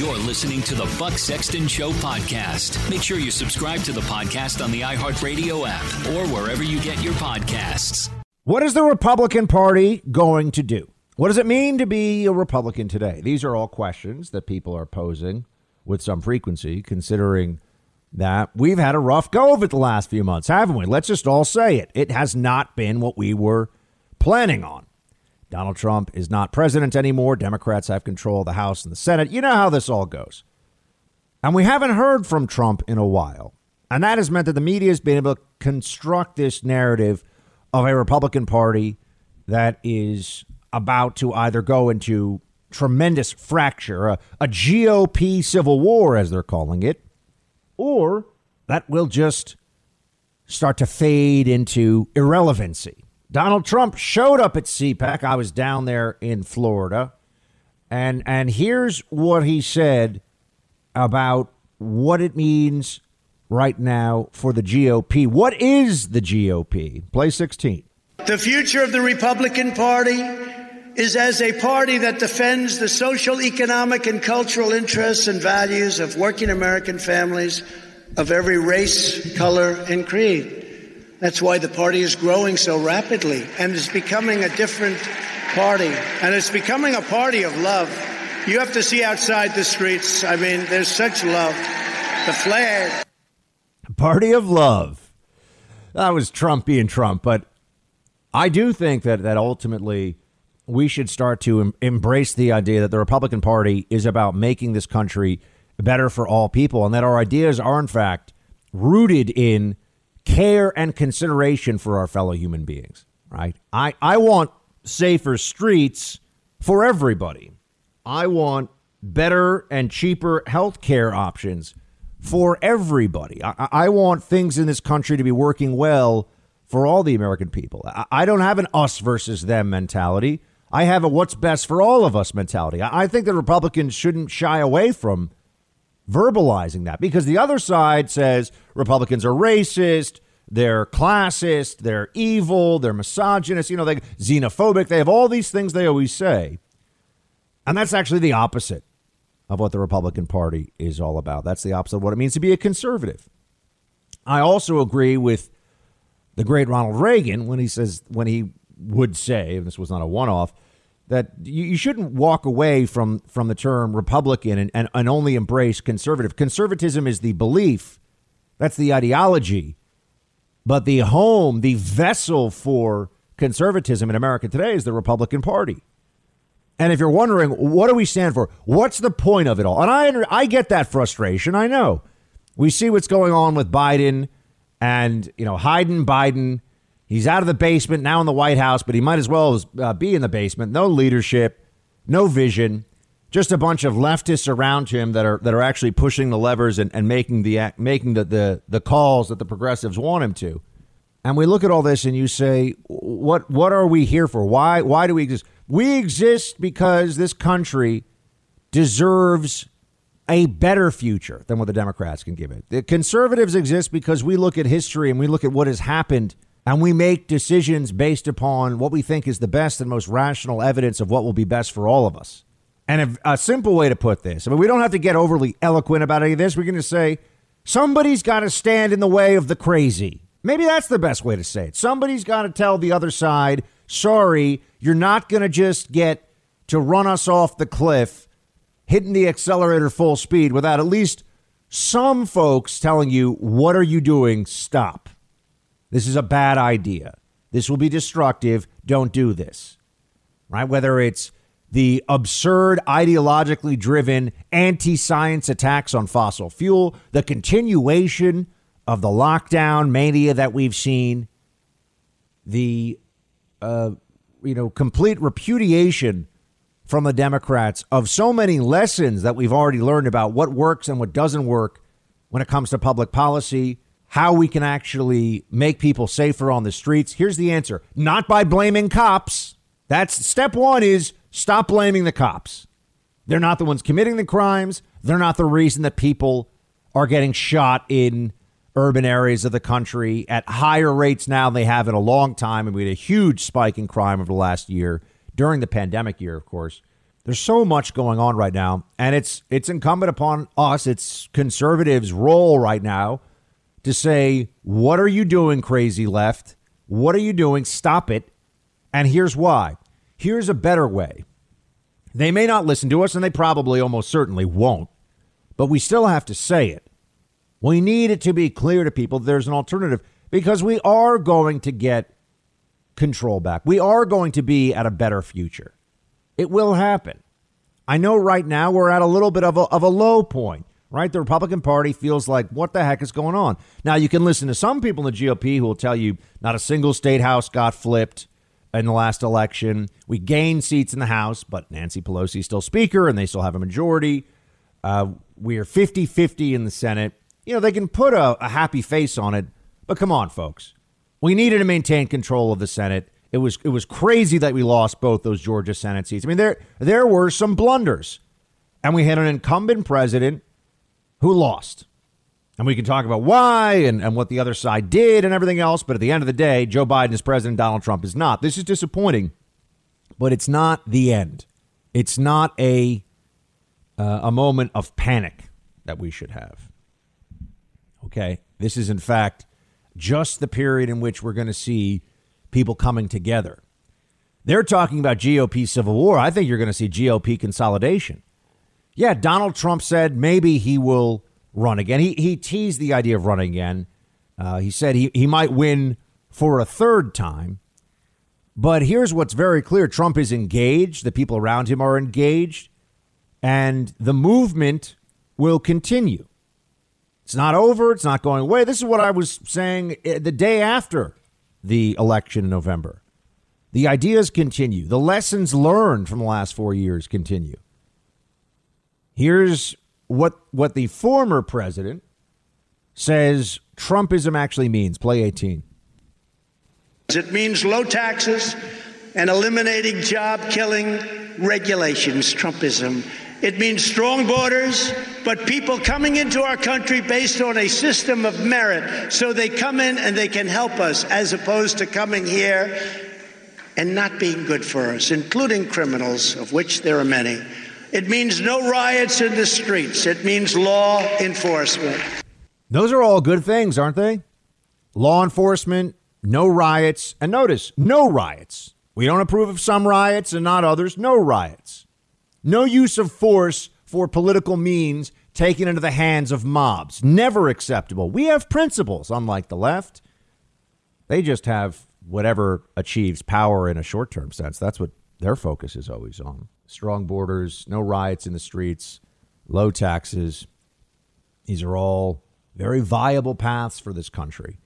You're listening to the Buck Sexton Show podcast. Make sure you subscribe to the podcast on the iHeartRadio app or wherever you get your podcasts. What is the Republican Party going to do? What does it mean to be a Republican today? These are all questions that people are posing with some frequency, considering that we've had a rough go of it the last few months, haven't we? Let's just all say it. It has not been what we were planning on. Donald Trump is not president anymore. Democrats have control of the House and the Senate. You know how this all goes. And we haven't heard from Trump in a while. And that has meant that the media has been able to construct this narrative of a Republican Party that is about to either go into tremendous fracture, a, a GOP civil war, as they're calling it, or that will just start to fade into irrelevancy. Donald Trump showed up at CPAC. I was down there in Florida. And and here's what he said about what it means right now for the GOP. What is the GOP? Play 16. The future of the Republican Party is as a party that defends the social, economic, and cultural interests and values of working American families of every race, color, and creed. That's why the party is growing so rapidly and is becoming a different party. And it's becoming a party of love. You have to see outside the streets. I mean, there's such love. The flag. Party of love. That was Trump being Trump, but I do think that that ultimately we should start to em- embrace the idea that the Republican Party is about making this country better for all people and that our ideas are in fact rooted in care and consideration for our fellow human beings, right? I, I want safer streets for everybody. I want better and cheaper health care options for everybody. I, I, want things in this country to be working well for all the American people. I, I don't have an us versus them mentality. I have a what's best for all of us mentality. I, I think the Republicans shouldn't shy away from verbalizing that because the other side says Republicans are racist, they're classist, they're evil, they're misogynist, you know, they're xenophobic. They have all these things they always say. And that's actually the opposite of what the Republican Party is all about. That's the opposite of what it means to be a conservative. I also agree with the great Ronald Reagan when he says when he would say, and this was not a one-off, that you, you shouldn't walk away from from the term Republican and, and, and only embrace conservative. Conservatism is the belief, that's the ideology, but the home, the vessel for conservatism in America today is the Republican Party. And if you're wondering, what do we stand for? What's the point of it all? And I I get that frustration. I know. We see what's going on with Biden and, you know, Hayden Biden He's out of the basement, now in the White House, but he might as well uh, be in the basement. No leadership, no vision, just a bunch of leftists around him that are that are actually pushing the levers and, and making the making the, the the calls that the progressives want him to. And we look at all this and you say, what what are we here for? Why why do we exist? We exist because this country deserves a better future than what the Democrats can give it. The conservatives exist because we look at history and we look at what has happened and we make decisions based upon what we think is the best and most rational evidence of what will be best for all of us. And a, a simple way to put this, I mean, we don't have to get overly eloquent about any of this. We're going to say somebody's got to stand in the way of the crazy. Maybe that's the best way to say it. Somebody's got to tell the other side, sorry, you're not going to just get to run us off the cliff, hitting the accelerator full speed without at least some folks telling you, what are you doing? Stop. This is a bad idea. This will be destructive. Don't do this. Right? Whether it's the absurd, ideologically driven anti science attacks on fossil fuel, the continuation of the lockdown mania that we've seen, the uh, you know complete repudiation from the Democrats of so many lessons that we've already learned about what works and what doesn't work when it comes to public policy, how we can actually make people safer on the streets? Here's the answer not by blaming cops. That's step one is stop blaming the cops. They're not the ones committing the crimes. They're not the reason that people are getting shot in urban areas of the country at higher rates now than they have in a long time. And we had a huge spike in crime over the last year during the pandemic year, of course. There's so much going on right now, and it's it's incumbent upon us, it's conservatives' role right now to say, what are you doing, crazy left? What are you doing? Stop it. And here's why. Here's a better way. They may not listen to us, and they probably almost certainly won't, but we still have to say it. We need it to be clear to people there's an alternative because we are going to get control back. We are going to be at a better future. It will happen. I know right now we're at a little bit of a, of a low point, right? The Republican Party feels like, what the heck is going on? Now, you can listen to some people in the GOP who will tell you not a single state house got flipped in the last election. We gained seats in the House, but Nancy Pelosi is still Speaker and they still have a majority. Uh, we are 50 50 in the Senate. You know, they can put a, a happy face on it, but come on, folks. We needed to maintain control of the Senate. It was it was crazy that we lost both those Georgia Senate seats. I mean, there there were some blunders, and we had an incumbent president who lost. And we can talk about why and, and what the other side did and everything else. But at the end of the day, Joe Biden is president, Donald Trump is not. This is disappointing, but it's not the end. It's not a uh, a moment of panic that we should have. Okay, this is in fact just the period in which we're going to see people coming together. They're talking about GOP civil war. I think you're going to see GOP consolidation. Yeah, Donald Trump said maybe he will run again. He, he teased the idea of running again. Uh, he said he, he might win for a third time. But here's what's very clear Trump is engaged, the people around him are engaged, and the movement will continue. It's not over. It's not going away. This is what I was saying eh, the day after the election in November. The ideas continue. The lessons learned from the last four years continue. Here's what what the former president says Trumpism actually means. Play 18. It means low taxes and eliminating job killing regulations, Trumpism. It means strong borders, but people coming into our country based on a system of merit. So they come in and they can help us as opposed to coming here and not being good for us, including criminals, of which there are many. It means no riots in the streets. It means law enforcement. Those are all good things, aren't they? Law enforcement, no riots, and notice, no riots. We don't approve of some riots and not others, no riots. No use of force for political means taken into the hands of mobs. Never acceptable. We have principles, unlike the left. They just have whatever achieves power in a short term sense. That's what their focus is always on. Strong borders, no riots in the streets, low taxes. These are all very viable paths for this country.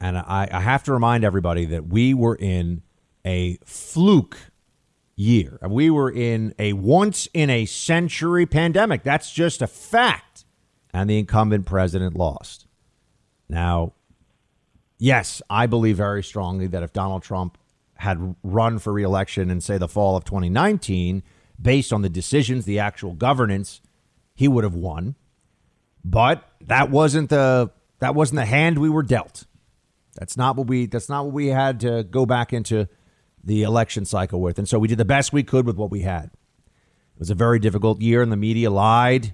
And I, I have to remind everybody that we were in a fluke year. We were in a once in a century pandemic. That's just a fact. And the incumbent president lost. Now, yes, I believe very strongly that if Donald Trump had run for reelection in, say, the fall of 2019, based on the decisions, the actual governance, he would have won. But that wasn't the that wasn't the hand we were dealt. That's not what we that's not what we had to go back into the election cycle with. And so we did the best we could with what we had. It was a very difficult year, and the media lied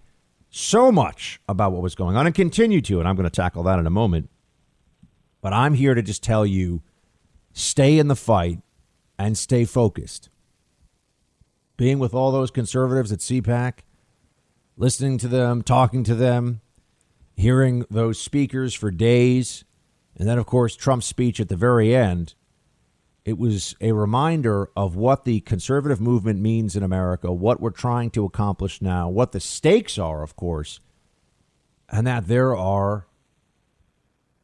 so much about what was going on and continue to. And I'm going to tackle that in a moment. But I'm here to just tell you stay in the fight and stay focused. Being with all those conservatives at CPAC, listening to them, talking to them, hearing those speakers for days, and then, of course, Trump's speech at the very end it was a reminder of what the conservative movement means in America, what we're trying to accomplish now, what the stakes are, of course, and that there are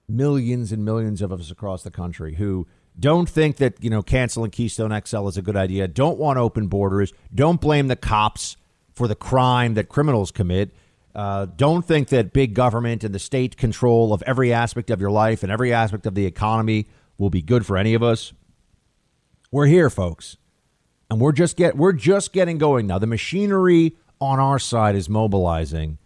millions and millions of us across the country who don't think that, you know, canceling Keystone XL is a good idea, don't want open borders, don't blame the cops for the crime that criminals commit. Uh, don't think that big government and the state control of every aspect of your life and every aspect of the economy will be good for any of us. We're here, folks. And we're just get we're just getting going now. The machinery on our side is mobilizing.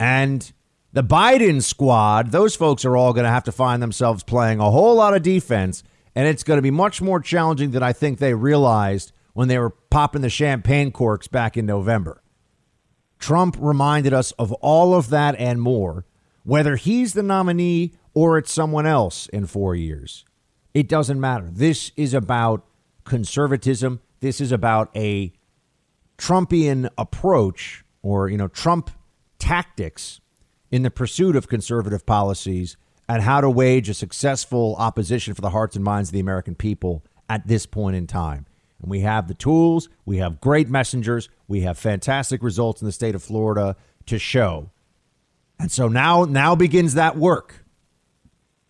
And the Biden squad, those folks are all going to have to find themselves playing a whole lot of defense, and it's going to be much more challenging than I think they realized when they were popping the champagne corks back in November. Trump reminded us of all of that and more, whether he's the nominee or it's someone else in four years. It doesn't matter. This is about conservatism. This is about a Trumpian approach or, you know, Trump tactics in the pursuit of conservative policies and how to wage a successful opposition for the hearts and minds of the American people at this point in time. And we have the tools, we have great messengers, we have fantastic results in the state of Florida to show. And so now now begins that work.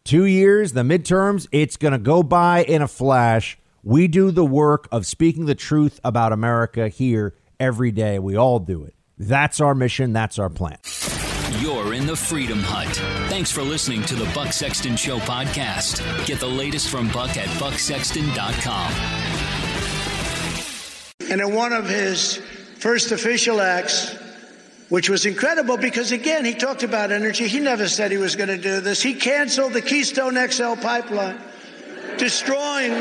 2 years, the midterms, it's going to go by in a flash. We do the work of speaking the truth about America here every day. We all do it. That's our mission, that's our plan. You're in the Freedom Hut. Thanks for listening to the Buck Sexton Show podcast. Get the latest from Buck at bucksexton.com. And in one of his first official acts, which was incredible because, again, he talked about energy. He never said he was going to do this. He canceled the Keystone XL pipeline, destroying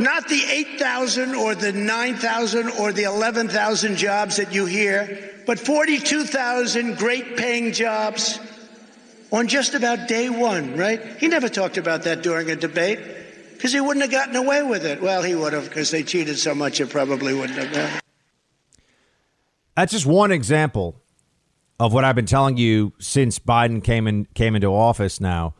not the 8,000 or the 9,000 or the 11,000 jobs that you hear, but 42,000 great paying jobs on just about day one, right? He never talked about that during a debate because he wouldn't have gotten away with it. Well, he would have because they cheated so much, it probably wouldn't have. That's just one example of what I've been telling you since Biden came in came into office now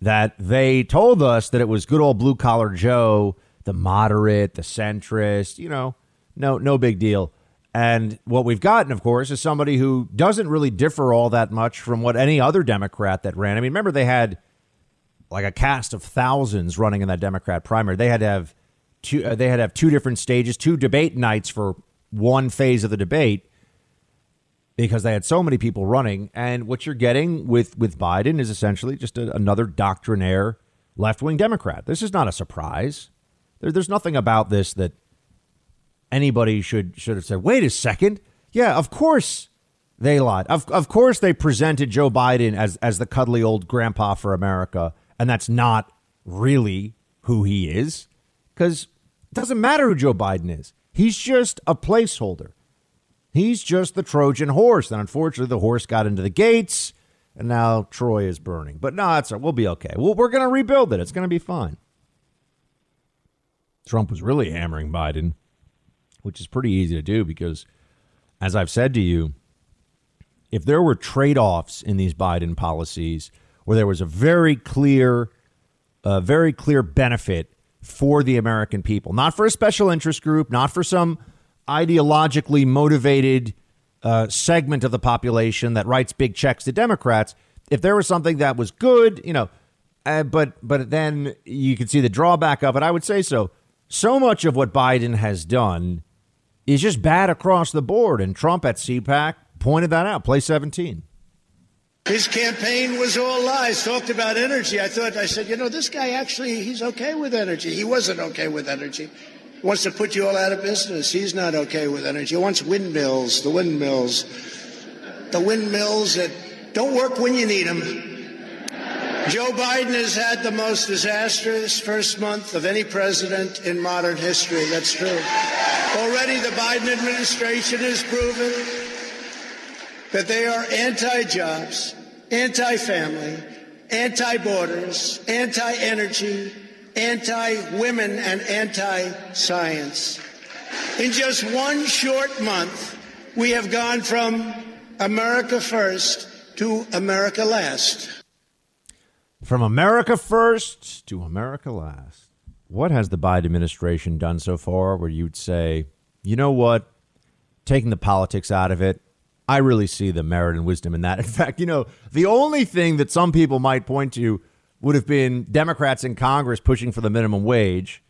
that they told us that it was good old blue collar Joe, the moderate, the centrist, you know, no no big deal. And what we've gotten, of course, is somebody who doesn't really differ all that much from what any other Democrat that ran. I mean, remember they had like a cast of thousands running in that Democrat primary. They had to have two. Uh, they had to have two different stages, two debate nights for one phase of the debate because they had so many people running. And what you're getting with with Biden is essentially just a, another doctrinaire left wing Democrat. This is not a surprise. There, there's nothing about this that anybody should should have said. Wait a second. Yeah, of course they lied. Of of course they presented Joe Biden as as the cuddly old grandpa for America, and that's not really who he is. Because it doesn't matter who Joe Biden is. He's just a placeholder. He's just the Trojan horse. And unfortunately, the horse got into the gates, and now Troy is burning. But no, that's we'll be okay. Well, we're going to rebuild it. It's going to be fine. Trump was really hammering Biden, which is pretty easy to do because, as I've said to you, if there were trade offs in these Biden policies where there was a very clear, a very clear benefit for the American people, not for a special interest group, not for some ideologically motivated uh, segment of the population that writes big checks to Democrats. If there was something that was good, you know, uh, but but then you could see the drawback of it. I would say so. So much of what Biden has done is just bad across the board, and Trump at CPAC pointed that out. Play seventeen. His campaign was all lies. Talked about energy. I thought I said, you know, this guy actually he's okay with energy. He wasn't okay with energy wants to put you all out of business. He's not okay with energy. He wants windmills, the windmills, the windmills that don't work when you need them. Joe Biden has had the most disastrous first month of any president in modern history. That's true. Already the Biden administration has proven that they are anti jobs, anti family, anti borders, anti energy, anti women, and anti science. In just one short month, we have gone from America first to America last. From America first to America last. What has the Biden administration done so far where you'd say, you know what? Taking the politics out of it, I really see the merit and wisdom in that. In fact, you know, the only thing that some people might point to would have been Democrats in Congress pushing for the minimum wage,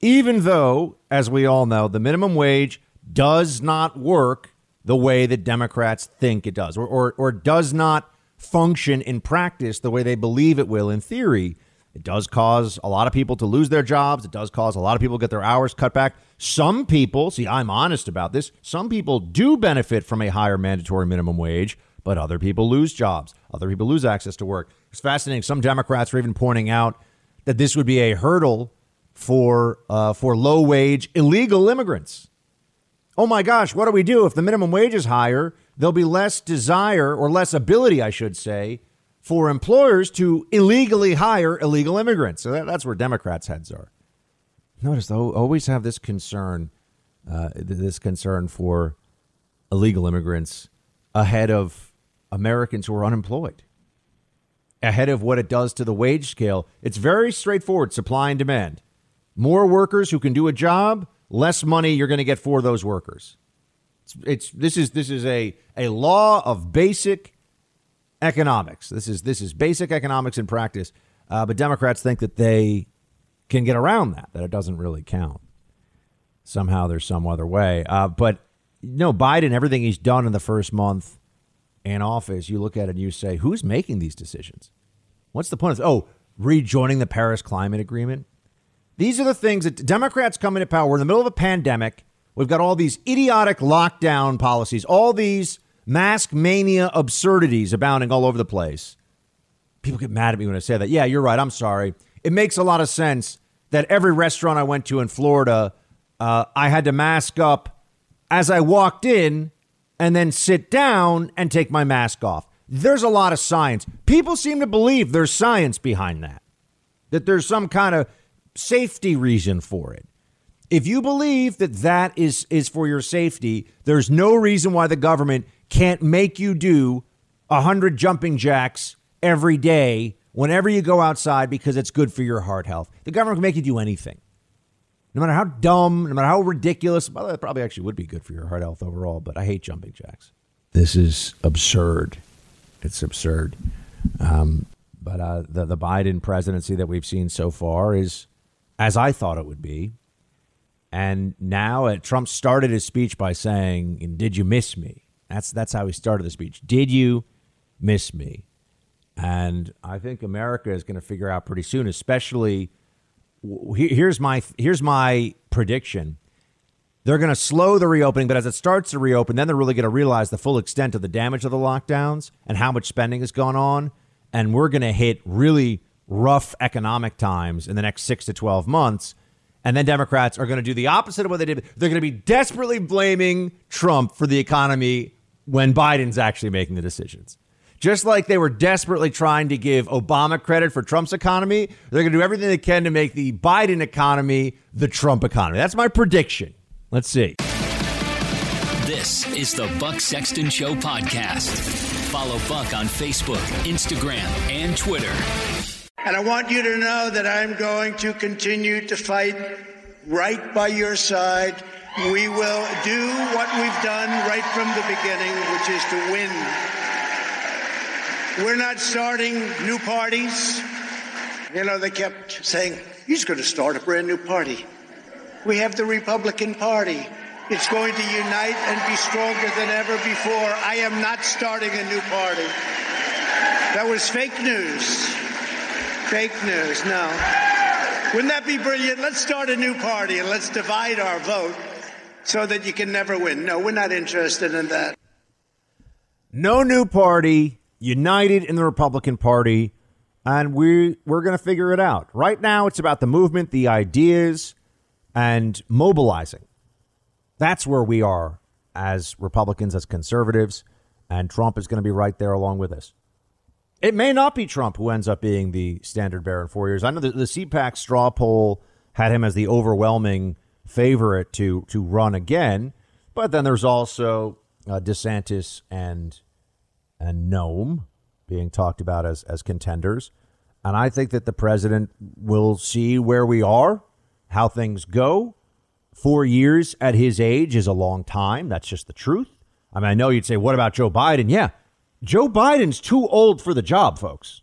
even though, as we all know, the minimum wage does not work the way that Democrats think it does, or, or, or does not function in practice the way they believe it will in theory. It does cause a lot of people to lose their jobs. It does cause a lot of people get their hours cut back. Some people, see, I'm honest about this, some people do benefit from a higher mandatory minimum wage, but other people lose jobs. Other people lose access to work. It's fascinating. Some Democrats are even pointing out that this would be a hurdle for uh, for low wage illegal immigrants. Oh my gosh, what do we do if the minimum wage is higher? There'll be less desire or less ability, I should say, for employers to illegally hire illegal immigrants. So that, that's where Democrats' heads are. Notice they always have this concern, uh, this concern for illegal immigrants ahead of Americans who are unemployed, ahead of what it does to the wage scale. It's very straightforward: supply and demand. More workers who can do a job, less money you're going to get for those workers. It's, this is this is a a law of basic economics. This is this is basic economics in practice. Uh, but Democrats think that they can get around that, that it doesn't really count. Somehow there's some other way. Uh, but no, Biden, everything he's done in the first month in office, you look at it and you say, who's making these decisions? What's the point of oh, rejoining the Paris Climate Agreement? These are the things that Democrats come into power. We're in the middle of a pandemic. We've got all these idiotic lockdown policies, all these mask mania absurdities abounding all over the place. People get mad at me when I say that. Yeah, you're right. I'm sorry. It makes a lot of sense that every restaurant I went to in Florida, uh, I had to mask up as I walked in and then sit down and take my mask off. There's a lot of science. People seem to believe there's science behind that, that there's some kind of safety reason for it. If you believe that that is, is for your safety, there's no reason why the government can't make you do 100 jumping jacks every day whenever you go outside because it's good for your heart health. The government can make you do anything. No matter how dumb, no matter how ridiculous, that probably actually would be good for your heart health overall, but I hate jumping jacks. This is absurd. It's absurd. Um, but uh, the, the Biden presidency that we've seen so far is as I thought it would be. And now uh, Trump started his speech by saying, Did you miss me? That's, that's how he started the speech. Did you miss me? And I think America is going to figure out pretty soon, especially here's my here's my prediction. They're going to slow the reopening, but as it starts to reopen, then they're really going to realize the full extent of the damage of the lockdowns and how much spending has gone on. And we're going to hit really rough economic times in the next six to 12 months. And then Democrats are going to do the opposite of what they did. They're going to be desperately blaming Trump for the economy when Biden's actually making the decisions. Just like they were desperately trying to give Obama credit for Trump's economy, they're going to do everything they can to make the Biden economy the Trump economy. That's my prediction. Let's see. This is the Buck Sexton Show podcast. Follow Buck on Facebook, Instagram, and Twitter. And I want you to know that I'm going to continue to fight right by your side. We will do what we've done right from the beginning, which is to win we're not starting new parties. You know, they kept saying, he's going to start a brand new party. We have the Republican Party. It's going to unite and be stronger than ever before. I am not starting a new party. That was fake news. Fake news, no. Wouldn't that be brilliant? Let's start a new party and let's divide our vote so that you can never win. No, we're not interested in that. No new party, united in the Republican Party, and we we're going to figure it out. Right now, it's about the movement, the ideas, and mobilizing. That's where we are as Republicans, as conservatives, and Trump is going to be right there along with us. It may not be Trump who ends up being the standard bearer in four years. I know the, the CPAC straw poll had him as the overwhelming favorite to to run again, but then there's also uh, DeSantis and and Noem being talked about as, as contenders. And I think that the president will see where we are, how things go. Four years at his age is a long time. That's just the truth. I mean, I know you'd say, what about Joe Biden? Yeah, Joe Biden's too old for the job, folks.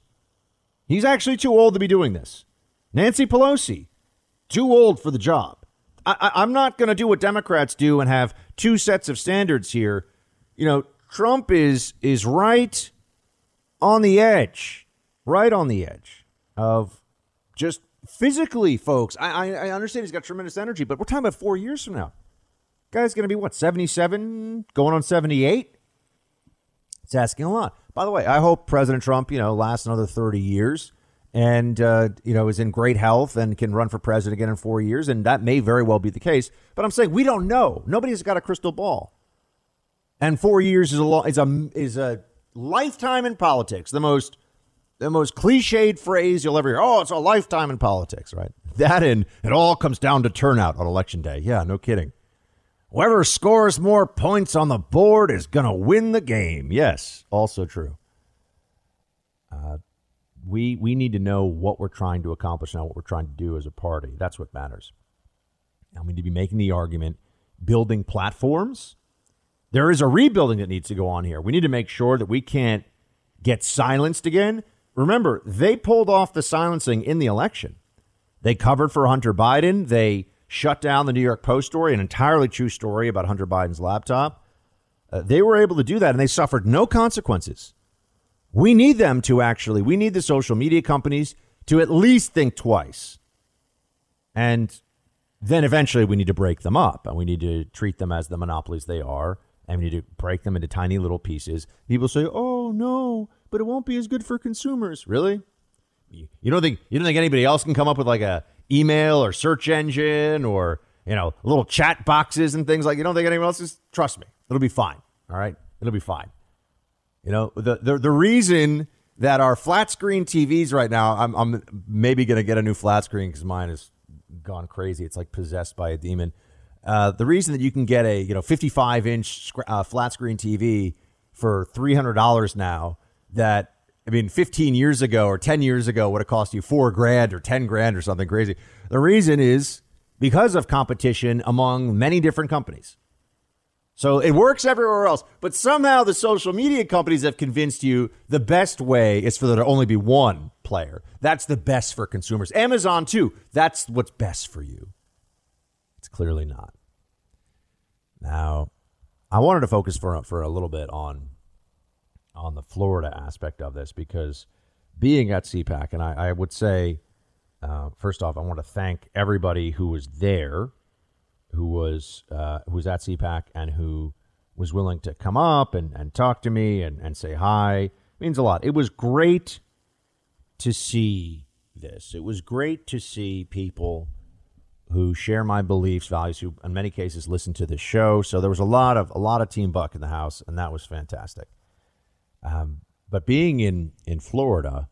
He's actually too old to be doing this. Nancy Pelosi, too old for the job. I, am not going to do what Democrats do and have two sets of standards here. You know, Trump is is right on the edge, right on the edge of just physically, folks. I, I, understand he's got tremendous energy, but we're talking about four years from now. Guy's going to be what seventy seven, going on seventy eight. It's asking a lot. By the way, I hope President Trump, you know, lasts another thirty years and uh, you know is in great health and can run for president again in four years, and that may very well be the case. But I'm saying we don't know. Nobody's got a crystal ball, and four years is a lo- is a is a lifetime in politics. The most the most cliched phrase you'll ever hear. Oh, it's a lifetime in politics, right? That and it all comes down to turnout on election day. Yeah, no kidding. Whoever scores more points on the board is going to win the game. Yes, also true. Uh, we we need to know what we're trying to accomplish now, what we're trying to do as a party. That's what matters. And we need to be making the argument, building platforms. There is a rebuilding that needs to go on here. We need to make sure that we can't get silenced again. Remember, they pulled off the silencing in the election. They covered for Hunter Biden. They shut down the New York Post story, an entirely true story about Hunter Biden's laptop. Uh, they were able to do that, and they suffered no consequences. We need them to actually, we need the social media companies to at least think twice. And then eventually we need to break them up and we need to treat them as the monopolies they are. And we need to break them into tiny little pieces. People say, oh, no, but it won't be as good for consumers. Really? You don't think you don't think anybody else can come up with like a email or search engine or you know little chat boxes and things like you don't think anyone else is? Trust me, it'll be fine. All right, it'll be fine. You know, the the, the reason that our flat screen TVs right now, I'm, I'm maybe going to get a new flat screen because mine has gone crazy. It's like possessed by a demon. Uh, the reason that you can get a you know 55 inch uh, flat screen TV for $300 now that I mean 15 years ago or 10 years ago would have cost you four grand or 10 grand or something crazy. The reason is because of competition among many different companies. So it works everywhere else. But somehow the social media companies have convinced you the best way is for there to only be one player. That's the best for consumers. Amazon, too. That's what's best for you. It's clearly not. Now, I wanted to focus for, for a little bit on, on the Florida aspect of this because being at CPAC, and I, I would say, uh, first off, I want to thank everybody who was there who was uh, who was at CPAC and who was willing to come up and, and talk to me and, and say hi. It means a lot. It was great to see this. It was great to see people who share my beliefs, values, who in many cases listen to the show. So there was a lot of a lot of Team Buck in the house, and that was fantastic. Um, but being in in Florida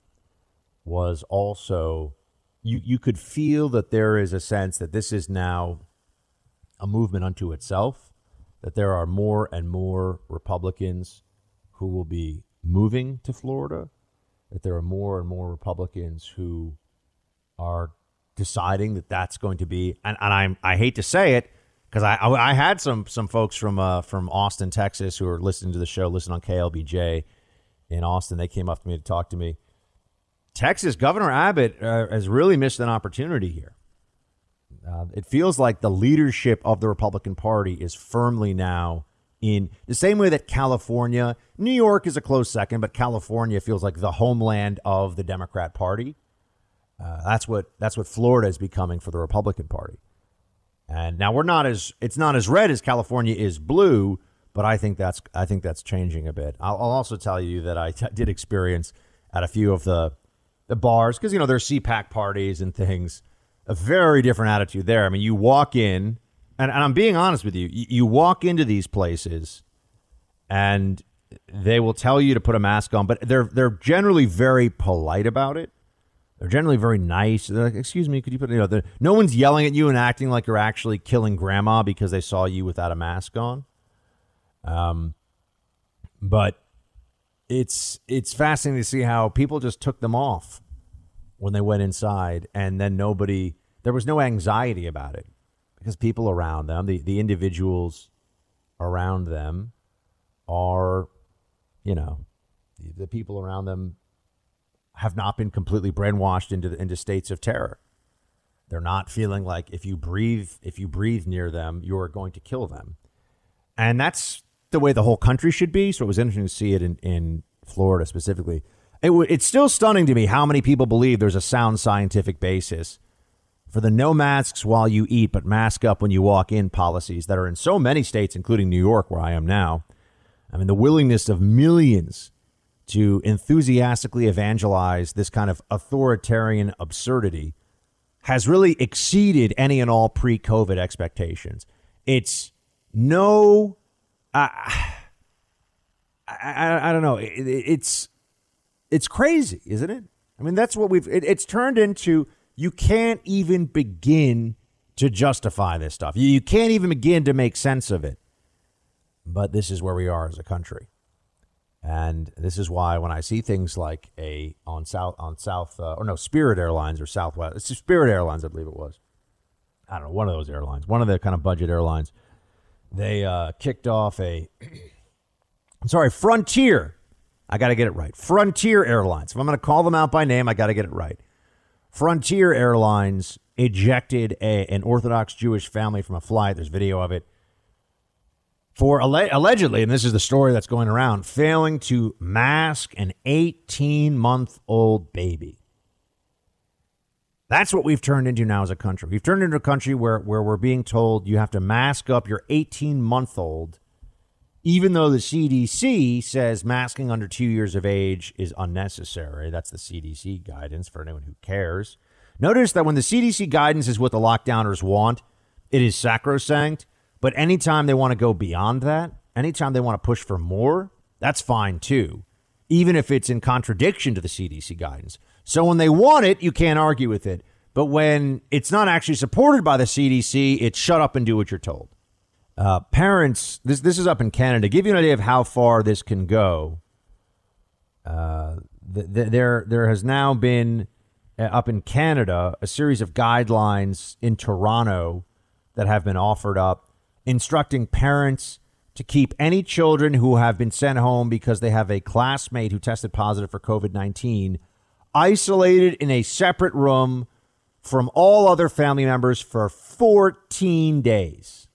was also you you could feel that there is a sense that this is now a movement unto itself, that there are more and more Republicans who will be moving to Florida, that there are more and more Republicans who are deciding that that's going to be, and, and I'm, I hate to say it, because I, I, I had some some folks from uh, from Austin, Texas, who are listening to the show, listen on KLBJ in Austin. They came up to me to talk to me. Texas Governor Abbott uh, has really missed an opportunity here. Uh, it feels like the leadership of the Republican Party is firmly now in the same way that California, New York is a close second, but California feels like the homeland of the Democrat Party. Uh, that's what that's what Florida is becoming for the Republican Party. And now we're not as it's not as red as California is blue, but I think that's I think that's changing a bit. I'll, I'll also tell you that I t- did experience at a few of the the bars because you know there's CPAC parties and things a very different attitude there. I mean, you walk in, and, and I'm being honest with you, you, you walk into these places and they will tell you to put a mask on, but they're they're generally very polite about it. They're generally very nice. They're like, "Excuse me, could you put you know?" No one's yelling at you and acting like you're actually killing grandma because they saw you without a mask on. Um, but it's it's fascinating to see how people just took them off when they went inside, and then nobody, there was no anxiety about it because people around them, the, the individuals around them, are, you know, the, the people around them have not been completely brainwashed into into states of terror. They're not feeling like if you breathe if you breathe near them, you're going to kill them, and that's the way the whole country should be. So it was interesting to see it in in Florida specifically. It w- it's still stunning to me how many people believe there's a sound scientific basis for the no masks while you eat, but mask up when you walk in policies that are in so many states, including New York, where I am now. I mean, the willingness of millions to enthusiastically evangelize this kind of authoritarian absurdity has really exceeded any and all pre COVID expectations. It's no, I, I, I, don't know. It, it's, it's crazy, isn't it? I mean, that's what we've, it, it's turned into you can't even begin to justify this stuff. You, you can't even begin to make sense of it. But this is where we are as a country. And this is why when I see things like a on South on South uh, or no Spirit Airlines or Southwest, it's Spirit Airlines, I believe it was. I don't know one of those airlines, one of the kind of budget airlines. They uh, kicked off a, I'm sorry, Frontier. I got to get it right. Frontier Airlines. If I'm going to call them out by name, I got to get it right. Frontier Airlines ejected a, an Orthodox Jewish family from a flight. There's video of it for alle- allegedly, and this is the story that's going around, failing to mask an 18 month old baby. That's what we've turned into now as a country. We've turned into a country where, where we're being told you have to mask up your 18 month old, even though the CDC says masking under two years of age is unnecessary. That's the CDC guidance for anyone who cares. Notice that when the CDC guidance is what the lockdowners want, it is sacrosanct. But anytime they want to go beyond that, anytime they want to push for more, that's fine too, even if it's in contradiction to the CDC guidance. So when they want it, you can't argue with it. But when it's not actually supported by the CDC, it's shut up and do what you're told. Uh, parents, this this is up in Canada. Give you an idea of how far this can go. Uh, th- th- there there has now been uh, up in Canada a series of guidelines in Toronto that have been offered up instructing parents to keep any children who have been sent home because they have a classmate who tested positive for COVID 19 isolated in a separate room from all other family members for 14 days.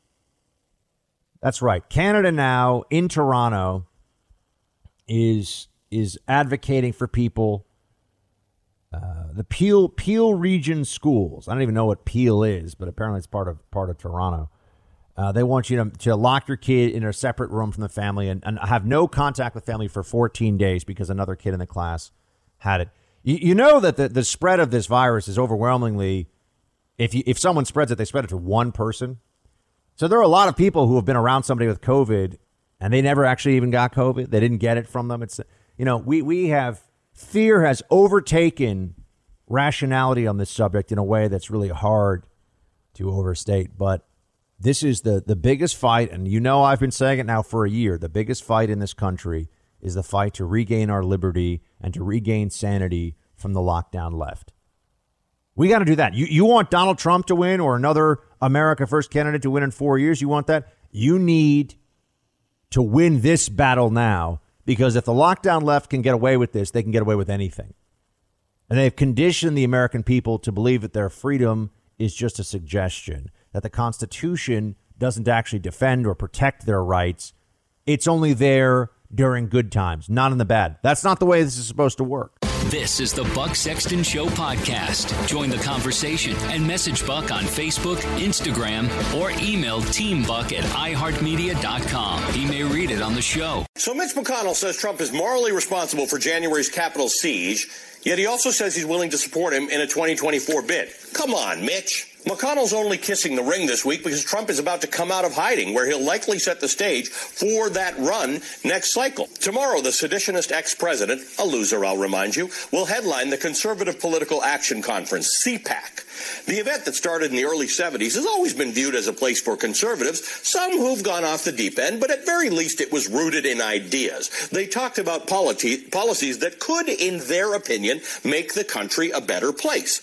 That's right. Canada now in Toronto is is advocating for people uh, the Peel Peel Region schools. I don't even know what Peel is, but apparently it's part of part of Toronto. Uh, they want you to, to lock your kid in a separate room from the family and, and have no contact with family for 14 days because another kid in the class had it. You, you know that the, the spread of this virus is overwhelmingly, if, you, if someone spreads it, they spread it to one person. So there are a lot of people who have been around somebody with COVID and they never actually even got COVID. They didn't get it from them. It's, you know, we, we have, fear has overtaken rationality on this subject in a way that's really hard to overstate. But this is the the biggest fight, and you know I've been saying it now for a year. The biggest fight in this country is the fight to regain our liberty and to regain sanity from the lockdown left. We got to do that. You you want Donald Trump to win or another America First candidate to win in four years? You want that? You need to win this battle now because if the lockdown left can get away with this, they can get away with anything. And they've conditioned the American people to believe that their freedom is just a suggestion that the Constitution doesn't actually defend or protect their rights. It's only there during good times, not in the bad. That's not the way this is supposed to work. This is the Buck Sexton Show podcast. Join the conversation and message Buck on Facebook, Instagram, or email teambuck at iheartmedia.com. He may read it on the show. So Mitch McConnell says Trump is morally responsible for January's Capitol siege, yet he also says he's willing to support him in a 2024 bid. Come on, Mitch. McConnell's only kissing the ring this week because Trump is about to come out of hiding, where he'll likely set the stage for that run next cycle. Tomorrow, the seditionist ex president, a loser, I'll remind you, will headline the Conservative Political Action Conference, CPAC. The event that started in the early 70s has always been viewed as a place for conservatives, some who've gone off the deep end, but at very least it was rooted in ideas. They talked about polity- policies that could, in their opinion, make the country a better place.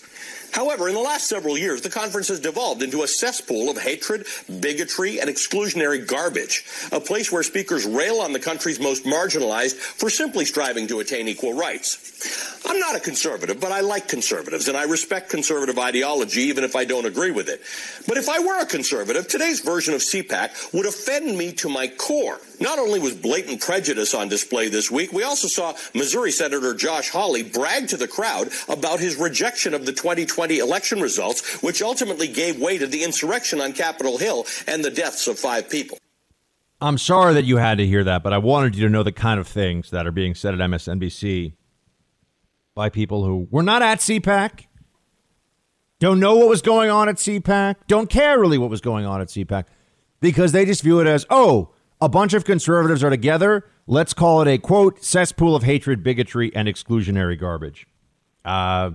However, in the last several years, the conference has devolved into a cesspool of hatred, bigotry, and exclusionary garbage, a place where speakers rail on the country's most marginalized for simply striving to attain equal rights. I'm not a conservative, but I like conservatives, and I respect conservative ideology even if I don't agree with it. But if I were a conservative, today's version of CPAC would offend me to my core. Not only was blatant prejudice on display this week, we also saw Missouri Senator Josh Hawley brag to the crowd about his rejection of the 2020 election results, which ultimately gave way to the insurrection on Capitol Hill and the deaths of five people. I'm sorry that you had to hear that, but I wanted you to know the kind of things that are being said at MSNBC by people who were not at CPAC, don't know what was going on at CPAC, don't care really what was going on at CPAC, because they just view it as, oh, a bunch of conservatives are together. Let's call it a quote cesspool of hatred, bigotry, and exclusionary garbage. Uh,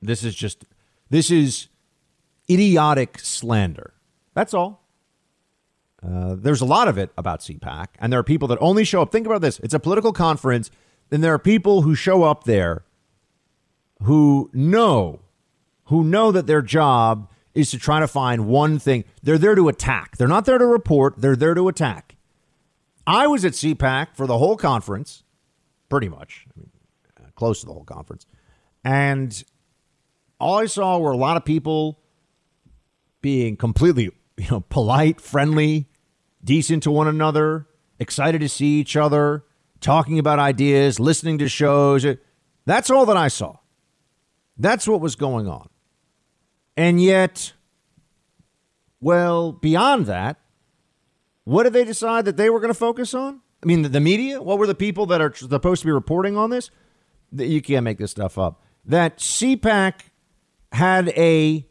this is just this is idiotic slander. That's all. Uh, there's a lot of it about CPAC, and there are people that only show up. Think about this: it's a political conference, and there are people who show up there who know, who know that their job is to try to find one thing. They're there to attack. They're not there to report. They're there to attack. I was at CPAC for the whole conference, pretty much, I mean, uh, close to the whole conference, and all I saw were a lot of people being completely, you know, polite, friendly, decent to one another, excited to see each other, talking about ideas, listening to shows. That's all that I saw. That's what was going on. And yet, well, beyond that, what did they decide that they were going to focus on? I mean, the, the, media? What were the people that are supposed to be reporting on this? You can't make this stuff up. That CPAC had a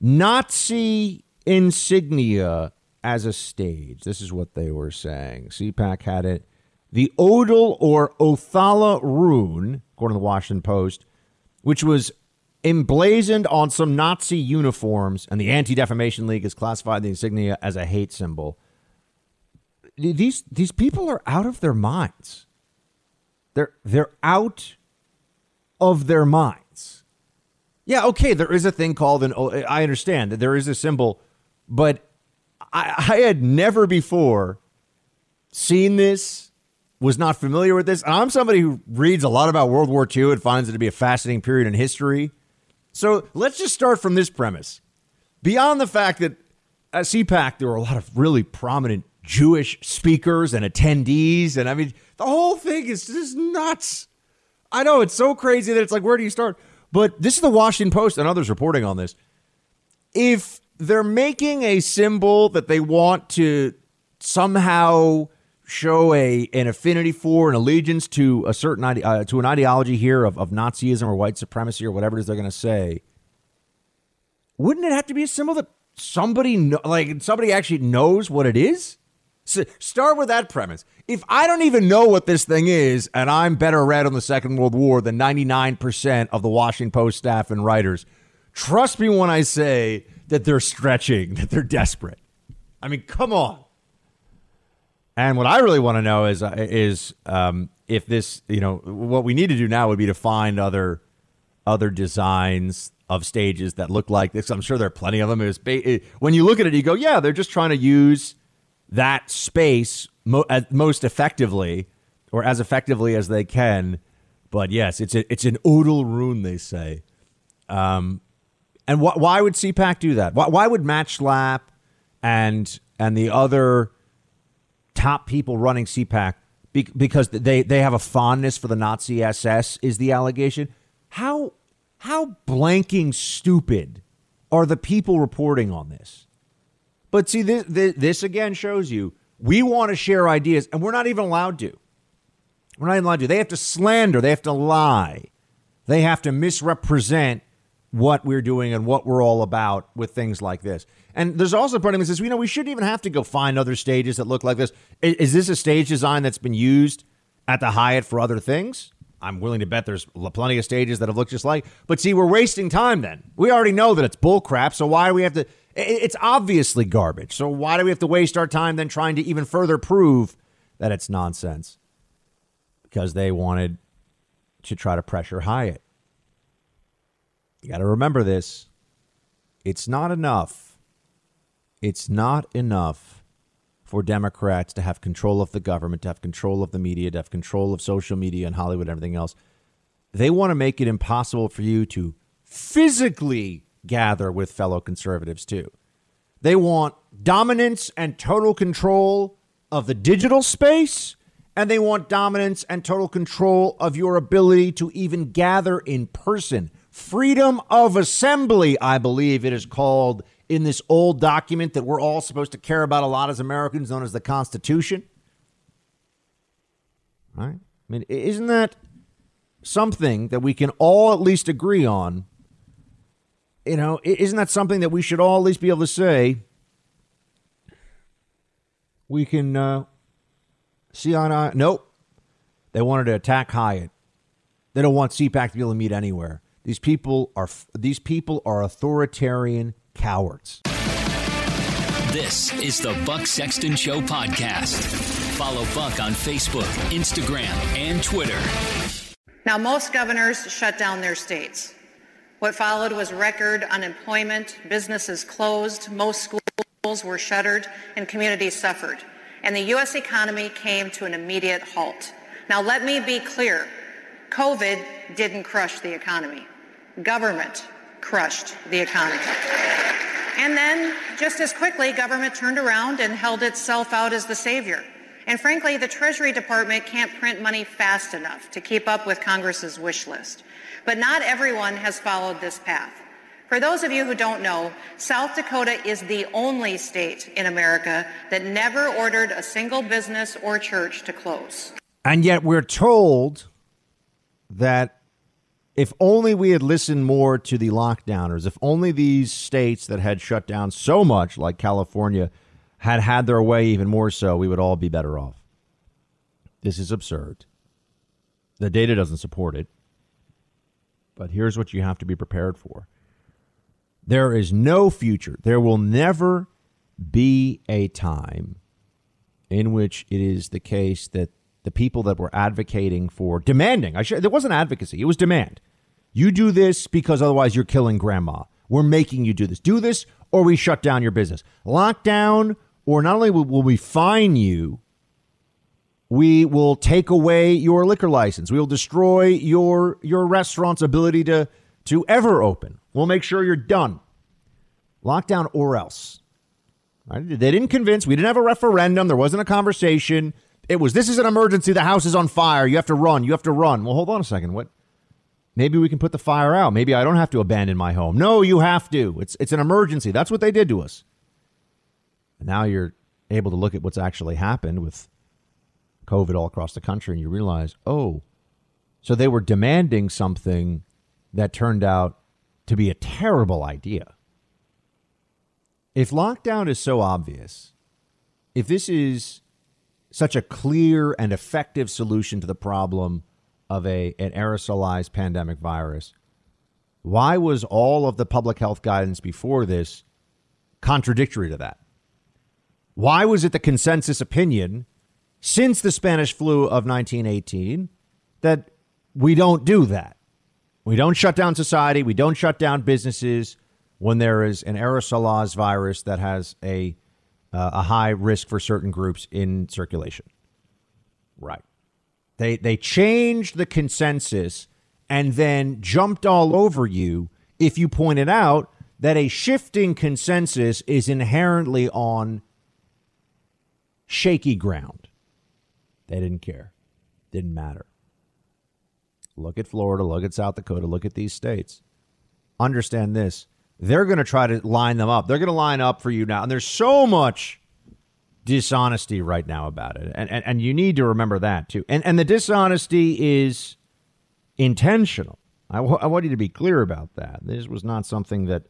Nazi insignia as a stage. This is what they were saying. CPAC had it. The Odal or Othala rune, according to the Washington Post, which was emblazoned on some Nazi uniforms, and the Anti Defamation League has classified the insignia as a hate symbol. These these people are out of their minds. They're they're out of their minds. Yeah, okay, there is a thing called an. Oh, I understand that there is a symbol, but I, I had never before seen this was not familiar with this. I'm somebody who reads a lot about World War II and finds it to be a fascinating period in history. So let's just start from this premise. Beyond the fact that at CPAC, there were a lot of really prominent Jewish speakers and attendees. And I mean, the whole thing is just nuts. I know it's so crazy that it's like, where do you start? But this is the Washington Post and others reporting on this. If they're making a symbol that they want to somehow show a an affinity for an allegiance to a certain uh, to an ideology here of, of Nazism or white supremacy or whatever it is they're going to say, wouldn't it have to be a symbol that somebody know, like somebody actually knows what it is? So start with that premise. If I don't even know what this thing is, and I'm better read on the Second World War than 99% of the Washington Post staff and writers, trust me when I say that they're stretching, that they're desperate. I mean, come on. And what I really want to know is uh, is um, if this, you know, what we need to do now would be to find other other designs of stages that look like this. I'm sure there are plenty of them. It it, when you look at it, you go, yeah, they're just trying to use that space mo- most effectively, or as effectively as they can. But yes, it's a, it's an odal rune, they say. Um, and wh- why would CPAC do that? Why, why would Matt Schlapp and and the other top people running CPAC be- because they, they have a fondness for the Nazi SS is the allegation. How how blanking stupid are the people reporting on this? But see, this, this, this again shows you we want to share ideas, and we're not even allowed to. We're not even allowed to. They have to slander. They have to lie. They have to misrepresent what we're doing and what we're all about with things like this. And there's also part of me that says, you know, we shouldn't even have to go find other stages that look like this. Is, is this a stage design that's been used at the Hyatt for other things? I'm willing to bet there's plenty of stages that have looked just like. But see, we're wasting time then. We already know that it's bull crap. So why do we have to? It's obviously garbage. So why do we have to waste our time then trying to even further prove that it's nonsense? Because they wanted to try to pressure Hyatt. You got to remember this. It's not enough it's not enough for Democrats to have control of the government, to have control of the media, to have control of social media and Hollywood and everything else. They want to make it impossible for you to physically gather with fellow conservatives, too. They want dominance and total control of the digital space, and they want dominance and total control of your ability to even gather in person. Freedom of assembly, I believe it is called in this old document that we're all supposed to care about a lot as Americans, known as the Constitution. Right? I mean, isn't that something that we can all at least agree on? You know, isn't that something that we should all at least be able to say? We can uh, see on. Uh, nope. They wanted to attack Hyatt. They don't want CPAC to be able to meet anywhere. These people are these people are authoritarian cowards. This is the Buck Sexton Show podcast. Follow Buck on Facebook, Instagram, and Twitter. Now, most governors shut down their states. What followed was record unemployment, businesses closed, most schools were shuttered, and communities suffered. And the U.S. economy came to an immediate halt. Now, let me be clear COVID didn't crush the economy, government crushed the economy. And then, just as quickly, government turned around and held itself out as the savior. And frankly, the Treasury Department can't print money fast enough to keep up with Congress's wish list. But not everyone has followed this path. For those of you who don't know, South Dakota is the only state in America that never ordered a single business or church to close. And yet we're told that if only we had listened more to the lockdowners, if only these states that had shut down so much, like California, had had their way even more so, we would all be better off. This is absurd. The data doesn't support it. But here's what you have to be prepared for there is no future, there will never be a time in which it is the case that the people that were advocating for demanding, I should, there wasn't advocacy, it was demand you do this because otherwise you're killing grandma. We're making you do this. Do this or we shut down your business. Lockdown, or not only will we fine you, we will take away your liquor license. We will destroy your your restaurant's ability to to ever open. We'll make sure you're done. Lockdown or else. Right? They didn't convince. We didn't have a referendum. There wasn't a conversation. It was this is an emergency. The house is on fire. You have to run. You have to run. Well, hold on a second. What? Maybe we can put the fire out. Maybe I don't have to abandon my home. No, you have to. It's it's an emergency. That's what they did to us. And now you're able to look at what's actually happened with COVID all across the country and you realize, "Oh, so they were demanding something that turned out to be a terrible idea." If lockdown is so obvious, if this is such a clear and effective solution to the problem of a an aerosolized pandemic virus. Why was all of the public health guidance before this contradictory to that? Why was it the consensus opinion since the Spanish flu of 1918 that we don't do that? We don't shut down society, we don't shut down businesses when there is an aerosolized virus that has a uh, a high risk for certain groups in circulation. Right. They they changed the consensus and then jumped all over you if you pointed out that a shifting consensus is inherently on shaky ground. They didn't care. Didn't matter. Look at Florida, look at South Dakota, look at these states. Understand this. They're going to try to line them up. They're going to line up for you now. And there's so much dishonesty right now about it. And, and, and you need to remember that too. And, and the dishonesty is intentional. I, w- I want you to be clear about that. This was not something that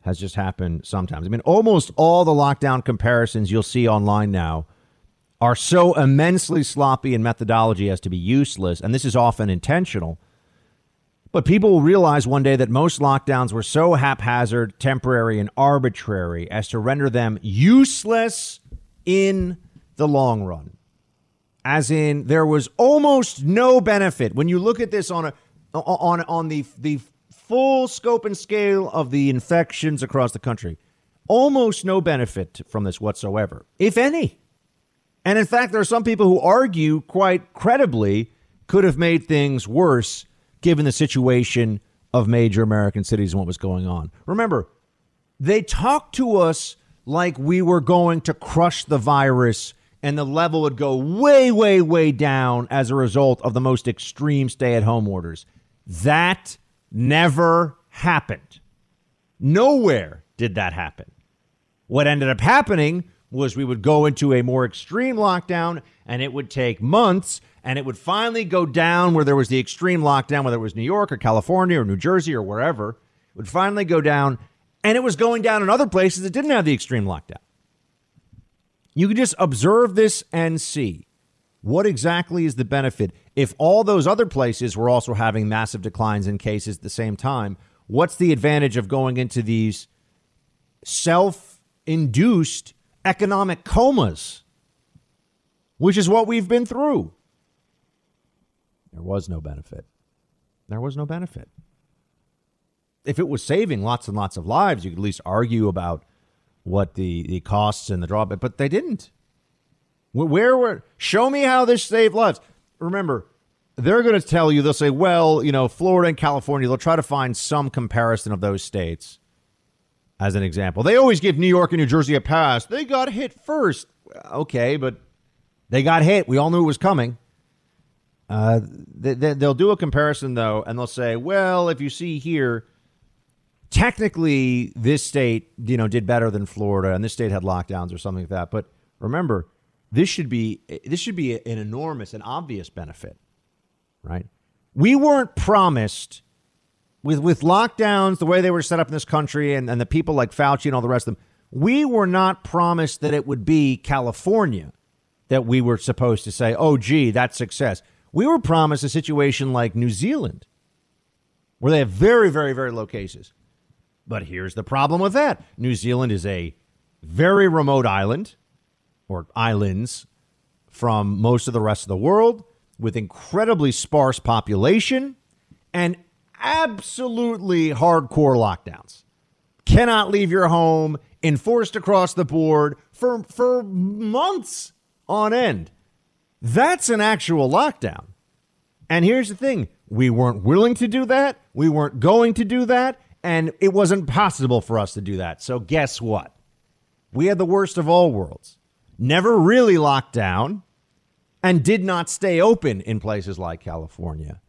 has just happened sometimes. I mean, almost all the lockdown comparisons you'll see online now are so immensely sloppy in methodology as to be useless. And this is often intentional. But people will realize one day that most lockdowns were so haphazard, temporary, and arbitrary as to render them useless in the long run. As in, there was almost no benefit when you look at this on a on on the the full scope and scale of the infections across the country. Almost no benefit from this whatsoever, if any. And in fact, there are some people who argue quite credibly could have made things worse given the situation of major American cities and what was going on. Remember, they talked to us like we were going to crush the virus and the level would go way, way, way down as a result of the most extreme stay at home orders. That never happened. Nowhere did that happen. What ended up happening was we would go into a more extreme lockdown and it would take months and it would finally go down where there was the extreme lockdown, whether it was New York or California or New Jersey or wherever, it would finally go down and it was going down in other places that didn't have the extreme lockdown. You can just observe this and see what exactly is the benefit if all those other places were also having massive declines in cases at the same time. What's the advantage of going into these self induced economic comas, which is what we've been through? There was no benefit. There was no benefit. If it was saving lots and lots of lives, you could at least argue about what the, the costs and the drawback, but they didn't. Where were, show me how this saved lives. Remember, they're going to tell you, they'll say, well, you know, Florida and California, they'll try to find some comparison of those states as an example. They always give New York and New Jersey a pass. They got hit first. Okay, but they got hit. We all knew it was coming. Uh, they, they, they'll do a comparison, though, and they'll say, well, if you see here, technically this state, you know, did better than Florida, and this state had lockdowns or something like that. But remember, this should be this should be an enormous and obvious benefit, right? We weren't promised with with lockdowns the way they were set up in this country, and, and the people like Fauci and all the rest of them. We were not promised that it would be California that we were supposed to say, "Oh, gee, that's success." We were promised a situation like New Zealand, where they have very, very, very low cases but here's the problem with that New Zealand is a very remote island or islands from most of the rest of the world with incredibly sparse population and absolutely hardcore lockdowns. Cannot leave your home, enforced across the board for, for months on end. That's an actual lockdown. And here's the thing we weren't willing to do that. We weren't going to do that. And it wasn't possible for us to do that. So, guess what? We had the worst of all worlds. Never really locked down and did not stay open in places like California.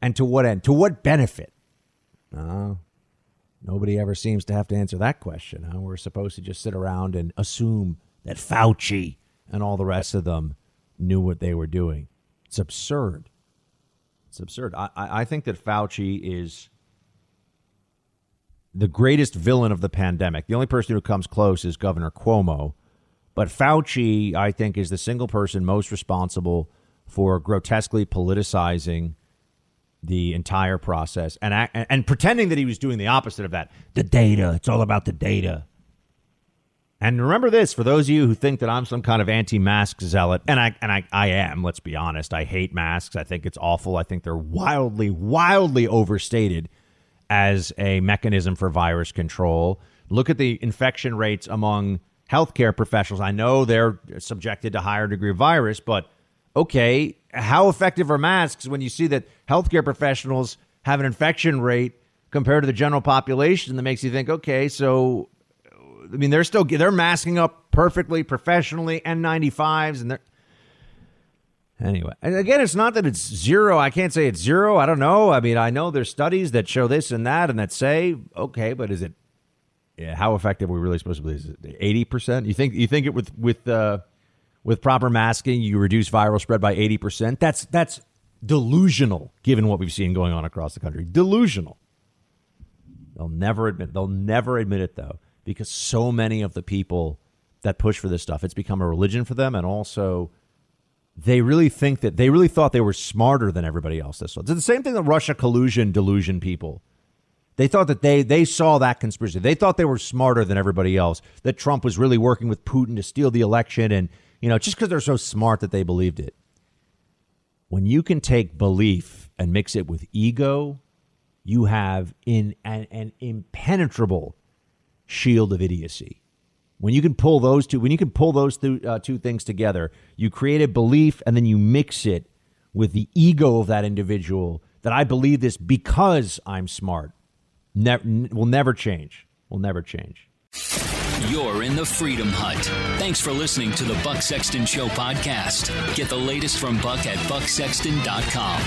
And to what end? To what benefit? No, nobody ever seems to have to answer that question. Huh? We're supposed to just sit around and assume that Fauci and all the rest of them knew what they were doing. It's absurd. It's absurd. I, I think that Fauci is the greatest villain of the pandemic. The only person who comes close is Governor Cuomo. But Fauci, I think, is the single person most responsible for grotesquely politicizing the entire process and, and, pretending that he was doing the opposite of that. The data. It's all about the data. And remember this for those of you who think that I'm some kind of anti-mask zealot, and I and I, I am. Let's be honest. I hate masks. I think it's awful. I think they're wildly, wildly overstated as a mechanism for virus control. Look at the infection rates among healthcare professionals. I know they're subjected to higher degree of virus, but okay, how effective are masks when you see that healthcare professionals have an infection rate compared to the general population that makes you think, okay, so I mean they're still they're masking up perfectly professionally N95s and they're Anyway, and again, it's not that it's zero. I can't say it's zero. I don't know. I mean, I know there's studies that show this and that and that say, okay, but is it? Yeah, how effective are we really supposed to be? Is it eighty percent? You think you think it with with uh, with proper masking, you reduce viral spread by eighty percent? That's that's delusional, given what we've seen going on across the country. Delusional. They'll never admit. They'll never admit it though, because so many of the people that push for this stuff, it's become a religion for them, and also they really think that they really thought they were smarter than everybody else. This It's the same thing that Russia collusion delusion people. They thought that they they saw that conspiracy. They thought they were smarter than everybody else. That Trump was really working with Putin to steal the election, and you know, just because they're so smart that they believed it. When you can take belief and mix it with ego, you have in an, an impenetrable shield of idiocy. When you can pull those two, when you can pull those two, uh, two things together, you create a belief and then you mix it with the ego of that individual that I believe this because I'm smart. Ne- will never change. Will never change. You're in the Freedom Hut. Thanks for listening to the Buck Sexton Show podcast. Get the latest from Buck at bucksexton.com.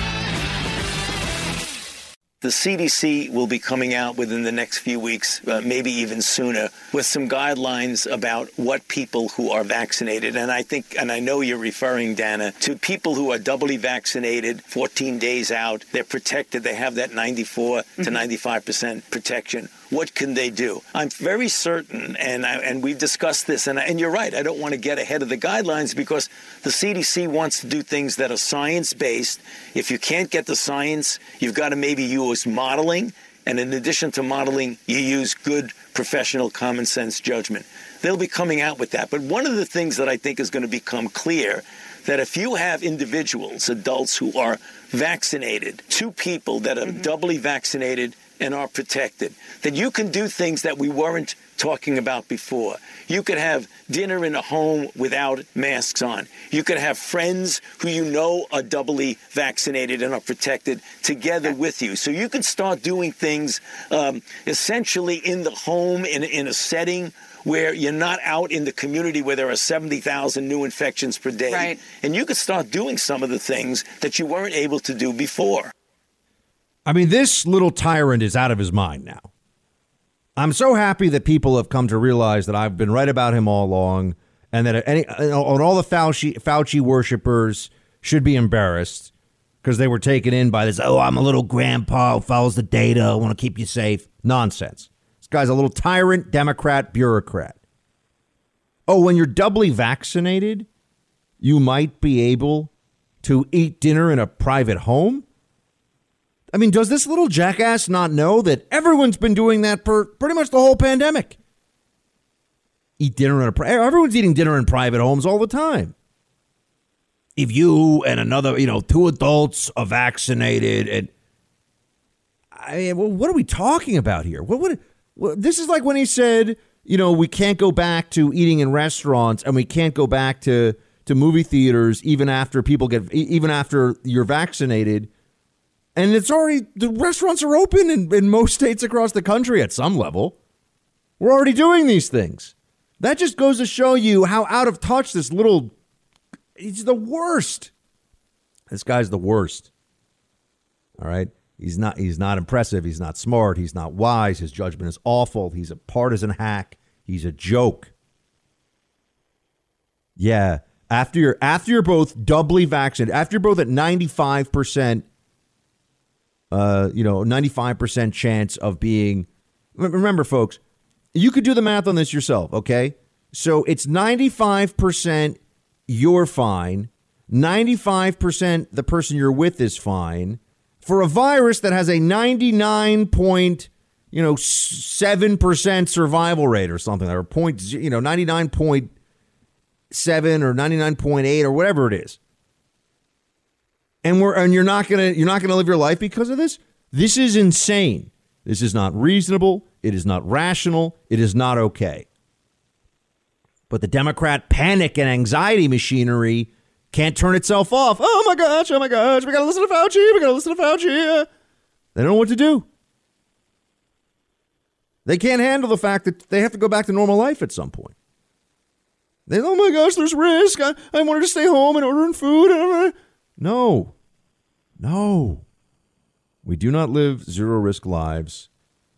The CDC will be coming out within the next few weeks, uh, maybe even sooner, with some guidelines about what people who are vaccinated, and I think, and I know you're referring, Dana, to people who are doubly vaccinated, 14 days out, they're protected, they have that 94 mm-hmm. to 95% protection what can they do? I'm very certain, and I, and we've discussed this, and, and you're right. I don't want to get ahead of the guidelines because the CDC wants to do things that are science based. If you can't get the science, you've got to maybe use modeling, and in addition to modeling, you use good professional common sense judgment. They'll be coming out with that. But one of the things that I think is going to become clear that if you have individuals, adults who are vaccinated, two people that are mm-hmm. doubly vaccinated and are protected. That you can do things that we weren't talking about before. You could have dinner in a home without masks on. You could have friends who you know are doubly vaccinated and are protected together with you. So you can start doing things um, essentially in the home, in, in a setting where you're not out in the community where there are 70,000 new infections per day. Right. And you could start doing some of the things that you weren't able to do before. I mean, this little tyrant is out of his mind now. I'm so happy that people have come to realize that I've been right about him all along, and that any and all the Fauci Fauci worshippers should be embarrassed because they were taken in by this. Oh, I'm a little grandpa who follows the data. I want to keep you safe. Nonsense. This guy's a little tyrant, Democrat, bureaucrat. Oh, when you're doubly vaccinated, you might be able to eat dinner in a private home. I mean, does this little jackass not know that everyone's been doing that for pretty much the whole pandemic? Eat dinner in a everyone's eating dinner in private homes all the time. If you and another, you know, two adults are vaccinated, and I mean, well, what are we talking about here? What what? what this is like when he said, you know, we can't go back to eating in restaurants, and we can't go back to to movie theaters even after people get even after you're vaccinated and it's already, the restaurants are open in, in most states across the country at some level. We're already doing these things. That just goes to show you how out of touch this little, he's the worst. This guy's the worst. All right. He's not he's not impressive. He's not smart. He's not wise. His judgment is awful. He's a partisan hack. He's a joke. Yeah. After you're after you're both doubly vaccinated, after you're both at 95% uh, you know, 95% chance of being. Remember, folks, you could do the math on this yourself, okay? So it's 95% you're fine, 95% the person you're with is fine for a virus that has a 99 point, you know, 7% survival rate or something, or point, you know, 99.7 or 99.8 or whatever it is and we're and you're not gonna you're not gonna live your life because of this. This is insane. This is not reasonable. It is not rational. It is not okay. But the Democrat panic and anxiety machinery can't turn itself off. Oh my gosh! Oh my gosh! We gotta listen to Fauci. We gotta listen to Fauci. They don't know what to do. They can't handle the fact that they have to go back to normal life at some point. They, oh my gosh, there's risk. I, I wanted to stay home and ordering food. No. No. We do not live zero risk lives.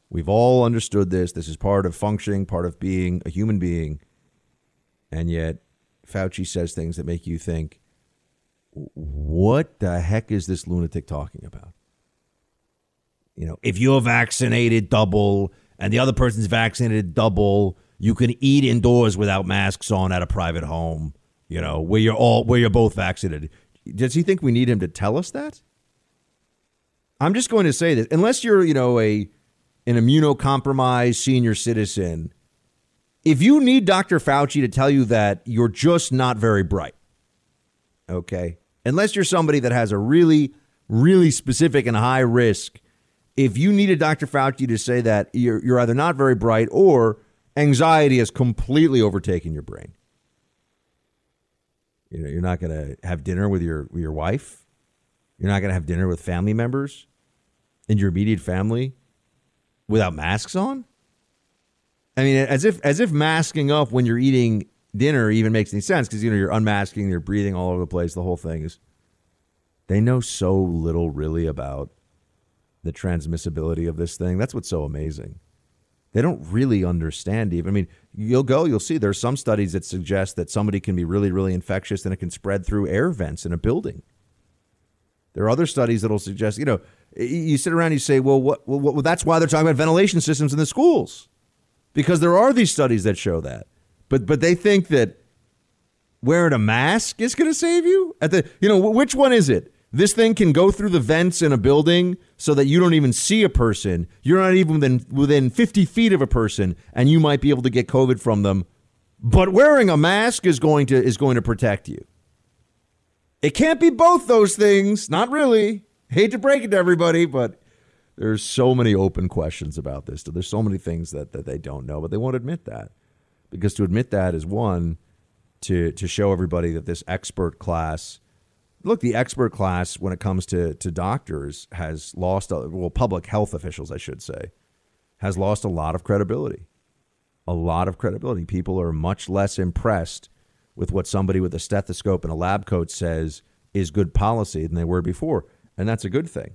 We've all understood this. This is part of functioning, part of being a human being. And yet, Fauci says things that make you think, what the heck is this lunatic talking about? You know, if you're vaccinated double and the other person's vaccinated double, you can eat indoors without masks on at a private home, you know, where you're all where you're both vaccinated. Does he think we need him to tell us that? I'm just going to say this: unless you're, you know, a an immunocompromised senior citizen, if you need Dr. Fauci to tell you that, you're just not very bright. Okay, unless you're somebody that has a really, really specific and high risk. If you needed Dr. Fauci to say that, you're, you're either not very bright or anxiety has completely overtaken your brain. You know, you're not going to have dinner with your your wife. You're not going to have dinner with family members in your immediate family without masks on. I mean, as if as if masking up when you're eating dinner even makes any sense because you know you're unmasking, you're breathing all over the place. The whole thing is. They know so little really about the transmissibility of this thing. That's what's so amazing. They don't really understand even. I mean, you'll go, you'll see there's some studies that suggest that somebody can be really, really infectious and it can spread through air vents in a building. There are other studies that'll suggest, you know, you sit around and you say, well, what, well, well, that's why they're talking about ventilation systems in the schools, because there are these studies that show that. But but they think that wearing a mask is going to save you. At the, you know, which one is it? This thing can go through the vents in a building so that you don't even see a person. You're not even within, within 50 feet of a person, and you might be able to get COVID from them. But wearing a mask is going to is going to protect you. It can't be both those things. Not really. Hate to break it to everybody, but there's so many open questions about this. There's so many things that, that they don't know, but they won't admit that. Because to admit that is one, to to show everybody that this expert class look the expert class when it comes to to doctors has lost well public health officials I should say has lost a lot of credibility. A lot of credibility. People are much less impressed with what somebody with a stethoscope and a lab coat says is good policy than they were before and that's a good thing.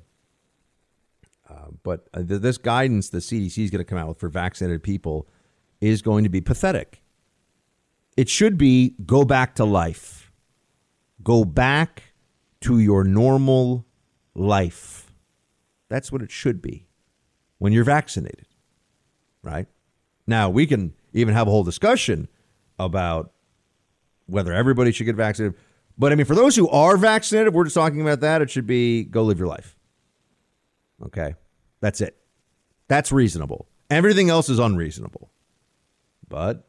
Uh, but uh, this guidance the CDC is going to come out with for vaccinated people is going to be pathetic. It should be go back to life. Go back to your normal life. That's what it should be when you're vaccinated, right? Now, we can even have a whole discussion about whether everybody should get vaccinated. But I mean, for those who are vaccinated, we're just talking about that. It should be go live your life. Okay. That's it. That's reasonable. Everything else is unreasonable. But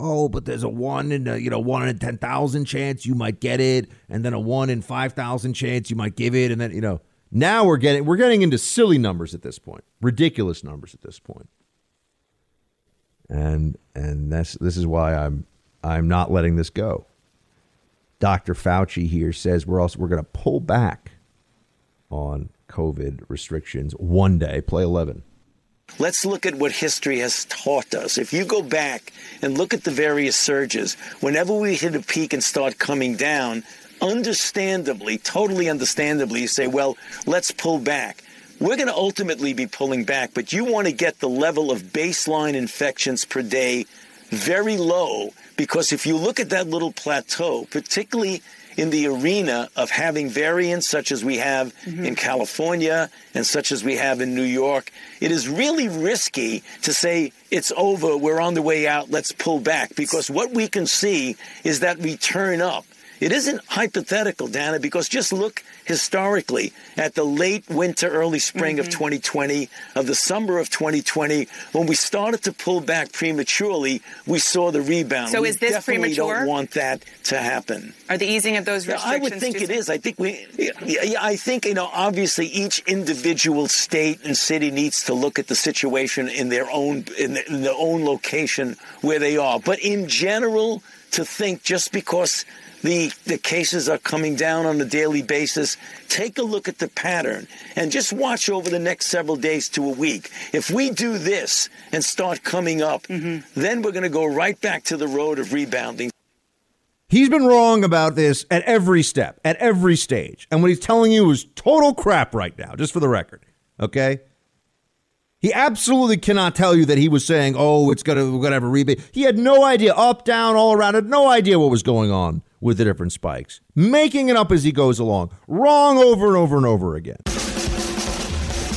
oh, but there's a one in a, you know one in ten thousand chance you might get it, and then a one in five thousand chance you might give it, and then you know now we're getting we're getting into silly numbers at this point, ridiculous numbers at this point. and and that's this is why I'm I'm not letting this go. Dr. Fauci here says we're also we're going to pull back on COVID restrictions one day. Play eleven. Let's look at what history has taught us. If you go back and look at the various surges, whenever we hit a peak and start coming down, understandably, totally understandably, you say, well, let's pull back. We're going to ultimately be pulling back, but you want to get the level of baseline infections per day very low because if you look at that little plateau, particularly in the arena of having variants such as we have mm-hmm. in California and such as we have in New York, it is really risky to say it's over, we're on the way out, let's pull back. Because what we can see is that we turn up. It isn't hypothetical, Dana, because just look historically at the late winter, early spring mm-hmm. of 2020, of the summer of 2020, when we started to pull back prematurely, we saw the rebound. So we is this definitely premature? don't want that to happen. Are the easing of those restrictions? Yeah, I would think it is. I think we. Yeah, I think you know. Obviously, each individual state and city needs to look at the situation in their own in, the, in their own location where they are. But in general, to think just because the, the cases are coming down on a daily basis. Take a look at the pattern and just watch over the next several days to a week. If we do this and start coming up, mm-hmm. then we're going to go right back to the road of rebounding. He's been wrong about this at every step, at every stage. And what he's telling you is total crap right now, just for the record. Okay? He absolutely cannot tell you that he was saying, "Oh, it's gonna we're gonna have a rebate." He had no idea, up, down, all around. Had no idea what was going on with the different spikes, making it up as he goes along. Wrong over and over and over again.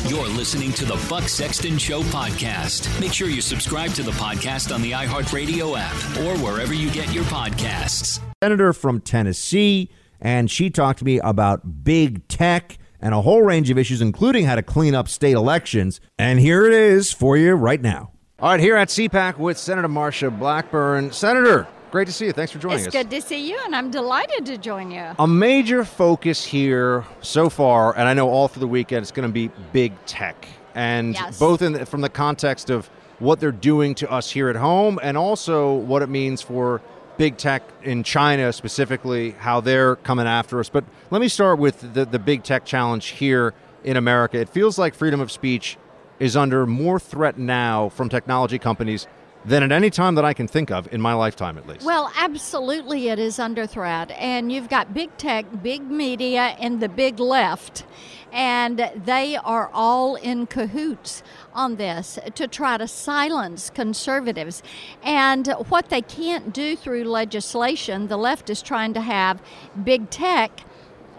You're listening to the Buck Sexton Show podcast. Make sure you subscribe to the podcast on the iHeartRadio app or wherever you get your podcasts. Senator from Tennessee, and she talked to me about big tech and a whole range of issues, including how to clean up state elections. And here it is for you right now. All right, here at CPAC with Senator Marsha Blackburn. Senator, great to see you. Thanks for joining it's us. It's good to see you, and I'm delighted to join you. A major focus here so far, and I know all through the weekend, it's going to be big tech. And yes. both in, from the context of what they're doing to us here at home and also what it means for big tech in China specifically, how they're coming after us. But let me start with the, the big tech challenge here in America. It feels like freedom of speech is under more threat now from technology companies than at any time that I can think of in my lifetime, at least. Well, absolutely, it is under threat. And you've got big tech, big media, and the big left. And they are all in cahoots on this to try to silence conservatives. And what they can't do through legislation, the left is trying to have big tech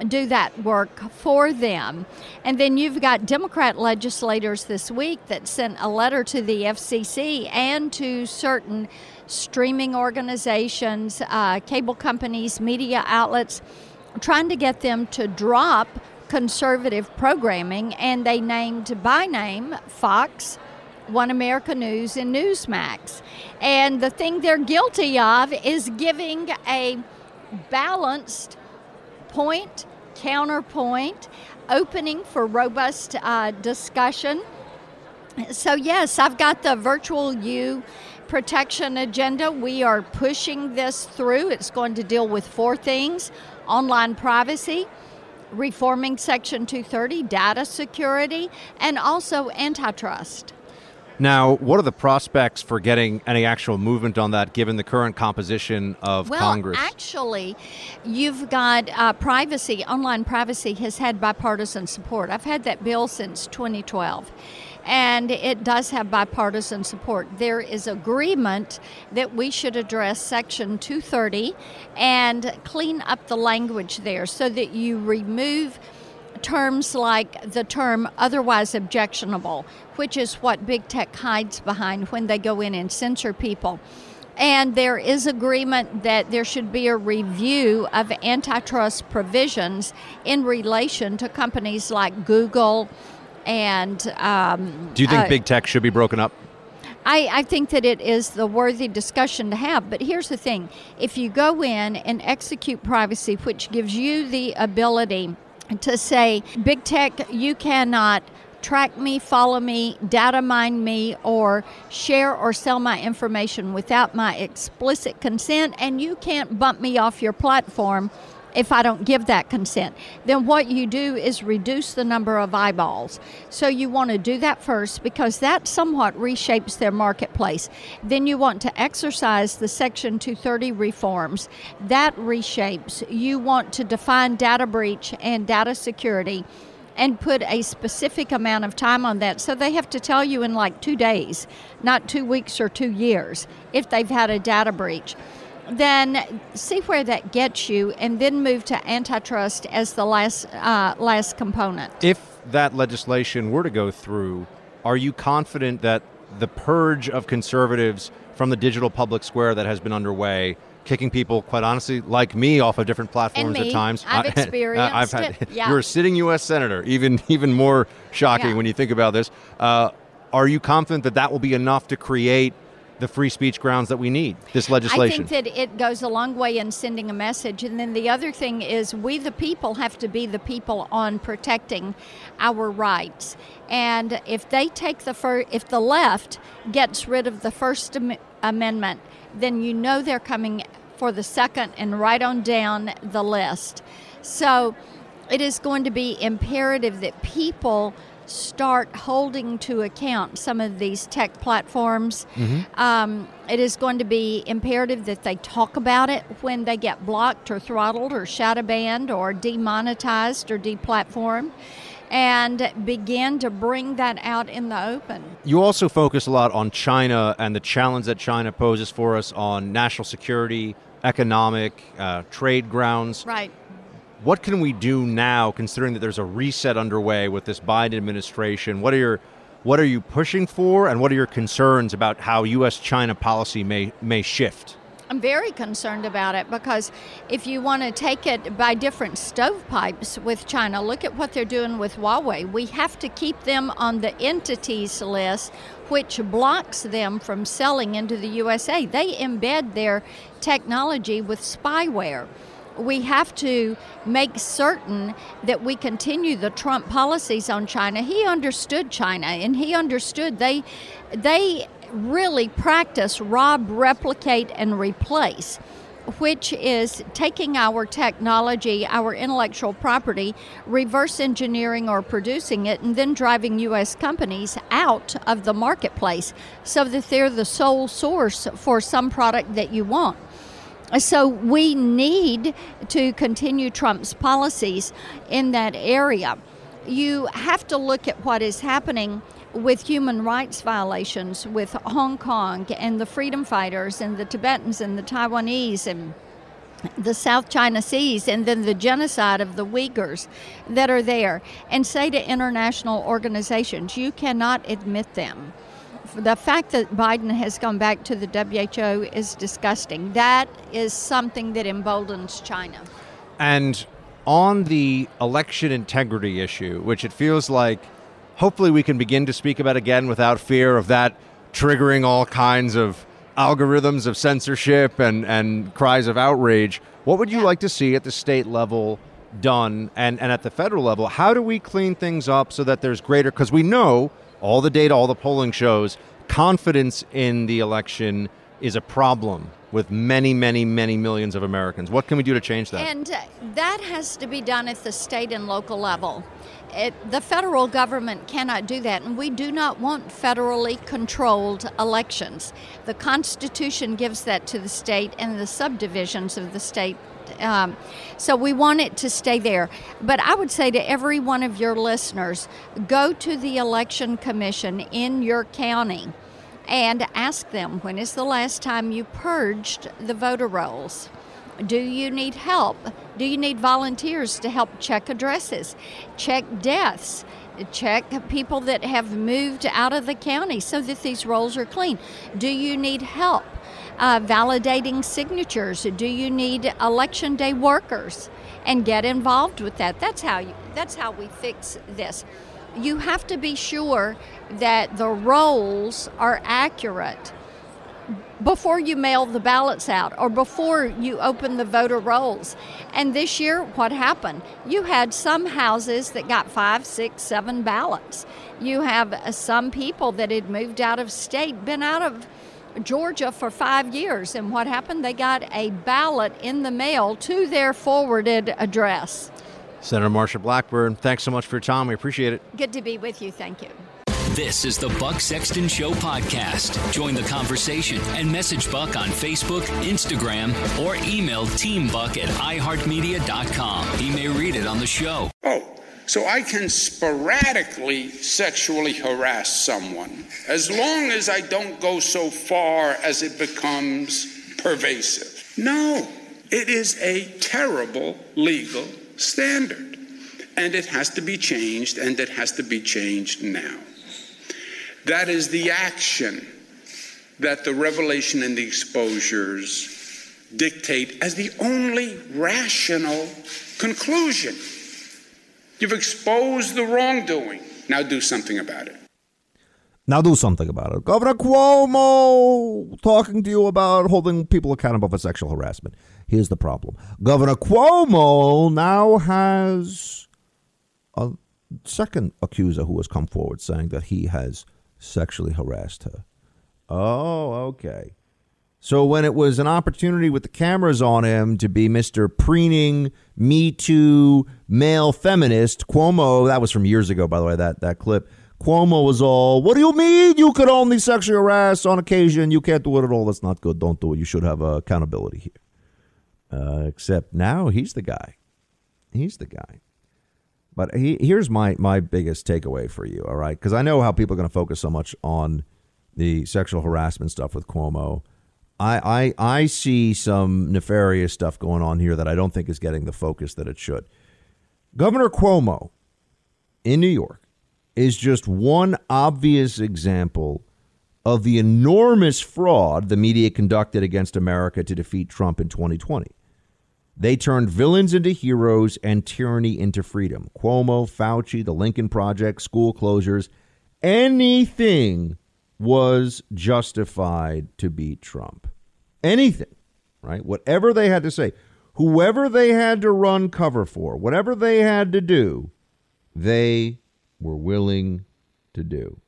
do that work for them. And then you've got Democrat legislators this week that sent a letter to the FCC and to certain streaming organizations, uh, cable companies, media outlets, trying to get them to drop conservative programming. And they named by name Fox. One America News and Newsmax. And the thing they're guilty of is giving a balanced point, counterpoint, opening for robust uh, discussion. So, yes, I've got the virtual U protection agenda. We are pushing this through. It's going to deal with four things online privacy, reforming Section 230, data security, and also antitrust. Now, what are the prospects for getting any actual movement on that given the current composition of well, Congress? Actually, you've got uh, privacy, online privacy has had bipartisan support. I've had that bill since 2012 and it does have bipartisan support. There is agreement that we should address Section 230 and clean up the language there so that you remove terms like the term otherwise objectionable, which is what big tech hides behind when they go in and censor people. And there is agreement that there should be a review of antitrust provisions in relation to companies like Google and. Um, Do you think uh, big tech should be broken up? I, I, think that it is the worthy discussion to have. But here's the thing if you go in and execute privacy, which gives you the ability to say, big tech, you cannot track me, follow me, data mine me, or share or sell my information without my explicit consent, and you can't bump me off your platform if I don't give that consent. Then what you do is reduce the number of eyeballs. So you want to do that first because that somewhat reshapes their marketplace. Then you want to exercise the Section 230 reforms. That reshapes. You want to define data breach and data security and put a specific amount of time on that. So they have to tell you in like two days, not two weeks or two years, if they've had a data breach then see where that gets you, and then move to antitrust as the last uh, last component. If that legislation were to go through, are you confident that the purge of conservatives from the digital public square that has been underway? Kicking people, quite honestly, like me, off of different platforms at times. I've experienced I've had, it. Yeah. You're a sitting U.S. senator, even even more shocking Yeah. when you think about this. Uh, are you confident that that will be enough to create the free speech grounds that we need? This legislation. I think that it goes a long way in sending a message. And then the other thing is, we the people have to be the people on protecting our rights. And if they take the fir- if the left gets rid of the First Am- Amendment, then you know they're coming for the second and right on down the list. So it is going to be imperative that people start holding to account some of these tech platforms. Um, it is going to be imperative that they talk about it when they get blocked or throttled or shadow banned or demonetized or deplatformed and begin to bring that out in the open. You also focus a lot on China and the challenge that China poses for us on national security, economic, uh, trade grounds. Right. What can we do now, considering that there's a reset underway with this Biden administration? What are your what are you pushing for, and what are your concerns about how U.S.-China policy may may shift? I'm very concerned about it because if you want to take it by different stovepipes with China, look at what they're doing with Huawei. We have to keep them on the entities list, which blocks them from selling into the USA. They embed their technology with spyware. We have to make certain that we continue the Trump policies on China. He understood China and he understood they they really practice rob, replicate, and replace. which is taking our technology, our intellectual property, reverse engineering or producing it, and then driving U.S. companies out of the marketplace so that they're the sole source for some product that you want. So we need to continue Trump's policies in that area. You have to look at what is happening with human rights violations with Hong Kong and the freedom fighters and the Tibetans and the Taiwanese and the South China Seas and then the genocide of the Uyghurs that are there and say to international organizations, you cannot admit them. The fact that Biden has gone back to the WHO is disgusting. That is something that emboldens China. And on the election integrity issue, which it feels like hopefully we can begin to speak about again without fear of that triggering all kinds of algorithms of censorship and, and cries of outrage. What would you yeah. like to see at the state level done and, and at the federal level? How do we clean things up so that there's greater, because we know all the data, all the polling shows confidence in the election is a problem with many, many, many millions of Americans. What can we do to change that? And uh, that has to be done at the state and local level. It, the federal government cannot do that, and we do not want federally controlled elections. The Constitution gives that to the state and the subdivisions of the state. Um, so we want it to stay there. But I would say to every one of your listeners go to the Election Commission in your county and ask them when is the last time you purged the voter rolls? Do you need help? Do you need volunteers to help check addresses, check deaths, check people that have moved out of the county so that these rolls are clean? Do you need help uh, validating signatures? Do you need election day workers? And get involved with that. That's how you. That's how we fix this you have to be sure that the rolls are accurate before you mail the ballots out or before you open the voter rolls. And this year, what happened? You had some houses that got five, six, seven ballots. You have uh, some people that had moved out of state, been out of Georgia for five years. And what happened? They got a ballot in the mail to their forwarded address. Senator Marsha Blackburn, thanks so much for your time. We appreciate it. Good to be with you. Thank you. This is the Buck Sexton Show podcast. Join the conversation and message Buck on Facebook, Instagram, or email teambuck at iheartmedia.com. He may read it on the show. Oh, so I can sporadically sexually harass someone as long as I don't go so far as it becomes pervasive. No, it is a terrible legal standard. And it has to be changed, and it has to be changed now. That is the action that the revelation and the exposures dictate as the only rational conclusion. You've exposed the wrongdoing. Now do something about it. Now do something about it. Governor Cuomo talking to you about holding people accountable for sexual harassment. Here's the problem Governor Cuomo now has a second accuser who has come forward saying that he has sexually harassed her. Oh, okay. So when it was an opportunity with the cameras on him to be Mr. Preening, Me Too, male feminist, Cuomo, that was from years ago, by the way, that, that clip. Cuomo was all, what do you mean you could only sexually harass on occasion? You can't do it at all. That's not good. Don't do it. You should have uh, accountability here. Uh, except now he's the guy. He's the guy. But he, here's my, my biggest takeaway for you, all right? Because I know how people are going to focus so much on the sexual harassment stuff with Cuomo. I, I, I see some nefarious stuff going on here that I don't think is getting the focus that it should. Governor Cuomo in New York is just one obvious example of the enormous fraud the media conducted against America to defeat Trump in 2020. They turned villains into heroes and tyranny into freedom. Cuomo, Fauci, the Lincoln Project, school closures, anything was justified to beat Trump. Anything, right? Whatever they had to say, whoever they had to run cover for, whatever they had to do, they were willing to do.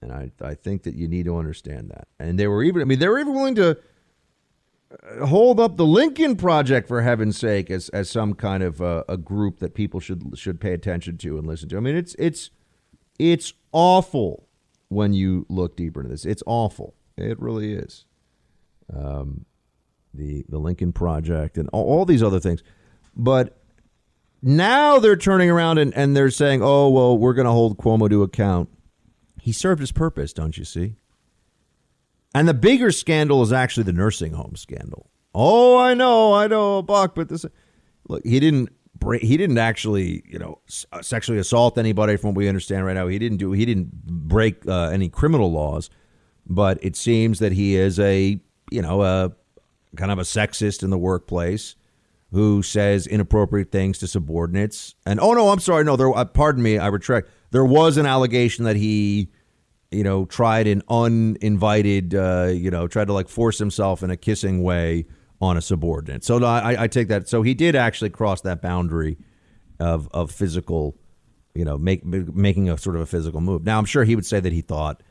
And I, I think that you need to understand that. And they were even, I mean, they were even willing to hold up the Lincoln Project for heaven's sake as as some kind of uh, a group that people should should pay attention to and listen to. I mean, it's it's it's awful when you look deeper into this. It's awful. It really is. Um, the the Lincoln Project and all, all these other things, but now they're turning around and, and they're saying, "Oh well, we're going to hold Cuomo to account." He served his purpose, don't you see? And the bigger scandal is actually the nursing home scandal. Oh, I know, I know, Buck, but this look, he didn't break, he didn't actually, you know, uh, sexually assault anybody from what we understand right now. He didn't do he didn't break uh, any criminal laws, but it seems that he is a, you know, a kind of a sexist in the workplace who says inappropriate things to subordinates. And oh no, I'm sorry, no, there uh, pardon me, I retract. There was an allegation that he you know, tried an uninvited, uh, you know, tried to like force himself in a kissing way on a subordinate. So I, I take that. So he did actually cross that boundary of of physical, you know, make, making a sort of a physical move. Now I'm sure he would say that he thought,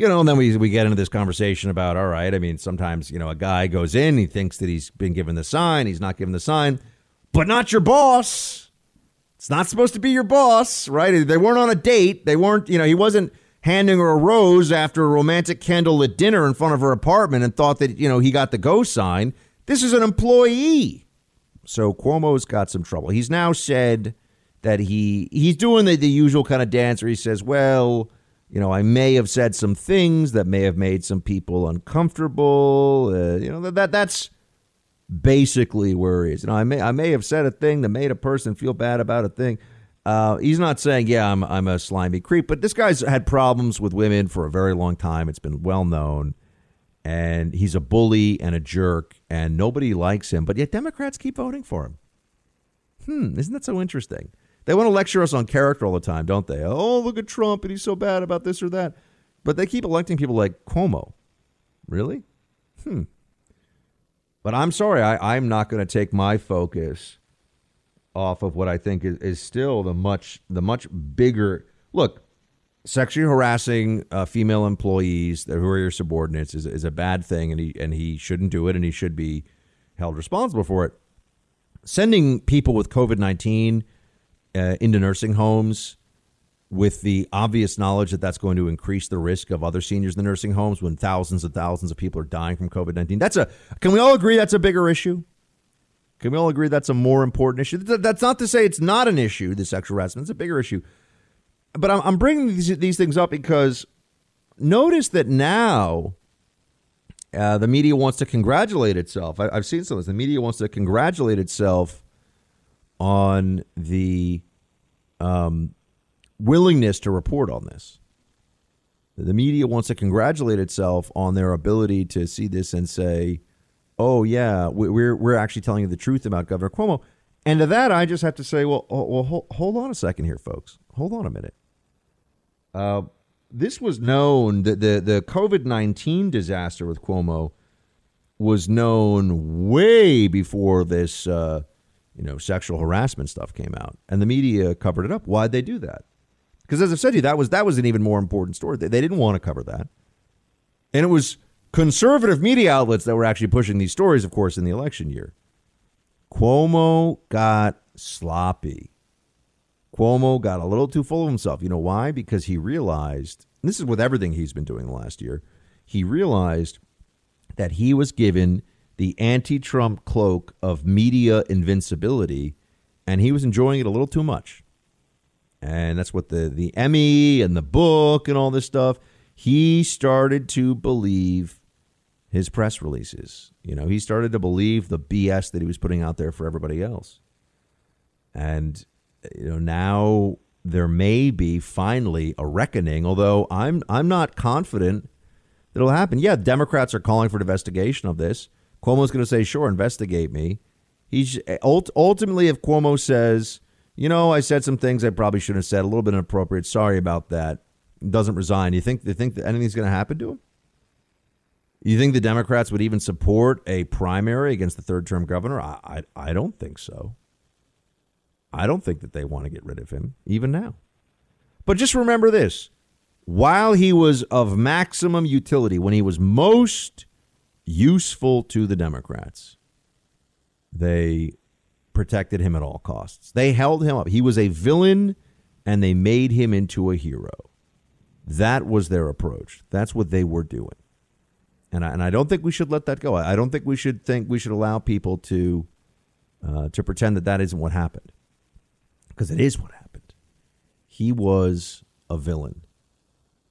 you know, and then we we get into this conversation about, all right, I mean, sometimes you know a guy goes in, he thinks that he's been given the sign, he's not given the sign, but not your boss. It's not supposed to be your boss, right? They weren't on a date. They weren't, you know, he wasn't handing her a rose after a romantic candlelit dinner in front of her apartment and thought that, you know, he got the go sign. This is an employee. So Cuomo's got some trouble. He's now said that he he's doing the, the usual kind of dance where he says, well, you know, I may have said some things that may have made some people uncomfortable. Uh, you know, that that's basically where he is. You know, I may I may have said a thing that made a person feel bad about a thing. Uh, he's not saying, yeah, I'm, I'm a slimy creep, but this guy's had problems with women for a very long time. It's been well known. And he's a bully and a jerk, and nobody likes him, but yet Democrats keep voting for him. Hmm, isn't that so interesting? They want to lecture us on character all the time, don't they? Oh, look at Trump, and he's so bad about this or that. But they keep electing people like Cuomo. Really? Hmm. But I'm sorry, I, I'm not going to take my focus off of what I think is, is still the much the much bigger look. Sexually harassing uh, female employees who are your subordinates is, is a bad thing, and he and he shouldn't do it, and he should be held responsible for it. Sending people with COVID nineteen uh, into nursing homes with the obvious knowledge that that's going to increase the risk of other seniors in the nursing homes when thousands and thousands of people are dying from COVID 19. That's a, can we all agree that's a bigger issue? Can we all agree that's a more important issue? That's not to say it's not an issue, the sexual harassment. It's a bigger issue. But I'm, bringing these, these things up because notice that now uh, the media wants to congratulate itself. I, have seen some of this. The media wants to congratulate itself on the um, willingness to report on this. The media wants to congratulate itself on their ability to see this and say, oh yeah, we're we're actually telling you the truth about Governor Cuomo. And to that, I just have to say, well, oh, well, hold, hold on a second here, folks. Hold on a minute. Uh, this was known that the the COVID nineteen disaster with Cuomo was known way before this, uh, you know, sexual harassment stuff came out, and the media covered it up. Why'd they do that? Because as I've said to you, that was that was an even more important story. They, they didn't want to cover that, and it was conservative media outlets that were actually pushing these stories, of course, in the election year. Cuomo got sloppy. Cuomo got a little too full of himself. You know why? Because he realized, this is with everything he's been doing the last year, he realized that he was given the anti Trump cloak of media invincibility, and he was enjoying it a little too much. And that's what the, the Emmy and the book and all this stuff, he started to believe his press releases. You know, he started to believe the BS that he was putting out there for everybody else. And you know, now there may be finally a reckoning, although I'm I'm not confident that it'll happen. Yeah, Democrats are calling for an investigation of this. Cuomo's going to say, "Sure, investigate me." He's ultimately if Cuomo says, "You know, I said some things I probably shouldn't have said, a little bit inappropriate. Sorry about that." Doesn't resign. You think they think that anything's going to happen to him? You think the Democrats would even support a primary against the third term governor? I, I, I don't think so. I don't think that they want to get rid of him, even now. But just remember this while he was of maximum utility, when he was most useful to the Democrats, they protected him at all costs. They held him up. He was a villain and they made him into a hero. That was their approach. That's what they were doing. And I, and I don't think we should let that go. I don't think we should think we should allow people to uh, to pretend that that isn't what happened because it is what happened. He was a villain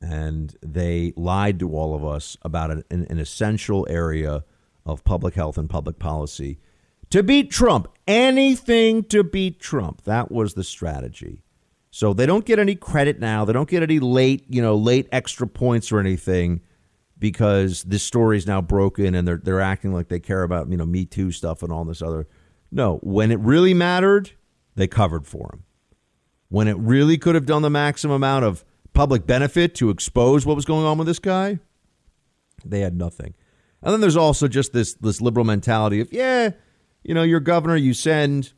and they lied to all of us about an, an, essential area of public health and public policy to beat Trump. Anything to beat Trump. That was the strategy. So they don't get any credit now. They don't get any late, you know, late extra points or anything because this story is now broken and they're they're acting like they care about, you know, Me Too stuff and all this other. No, when it really mattered, they covered for him. When it really could have done the maximum amount of public benefit to expose what was going on with this guy, they had nothing. And then there's also just this this liberal mentality of, yeah, you know, your governor, you send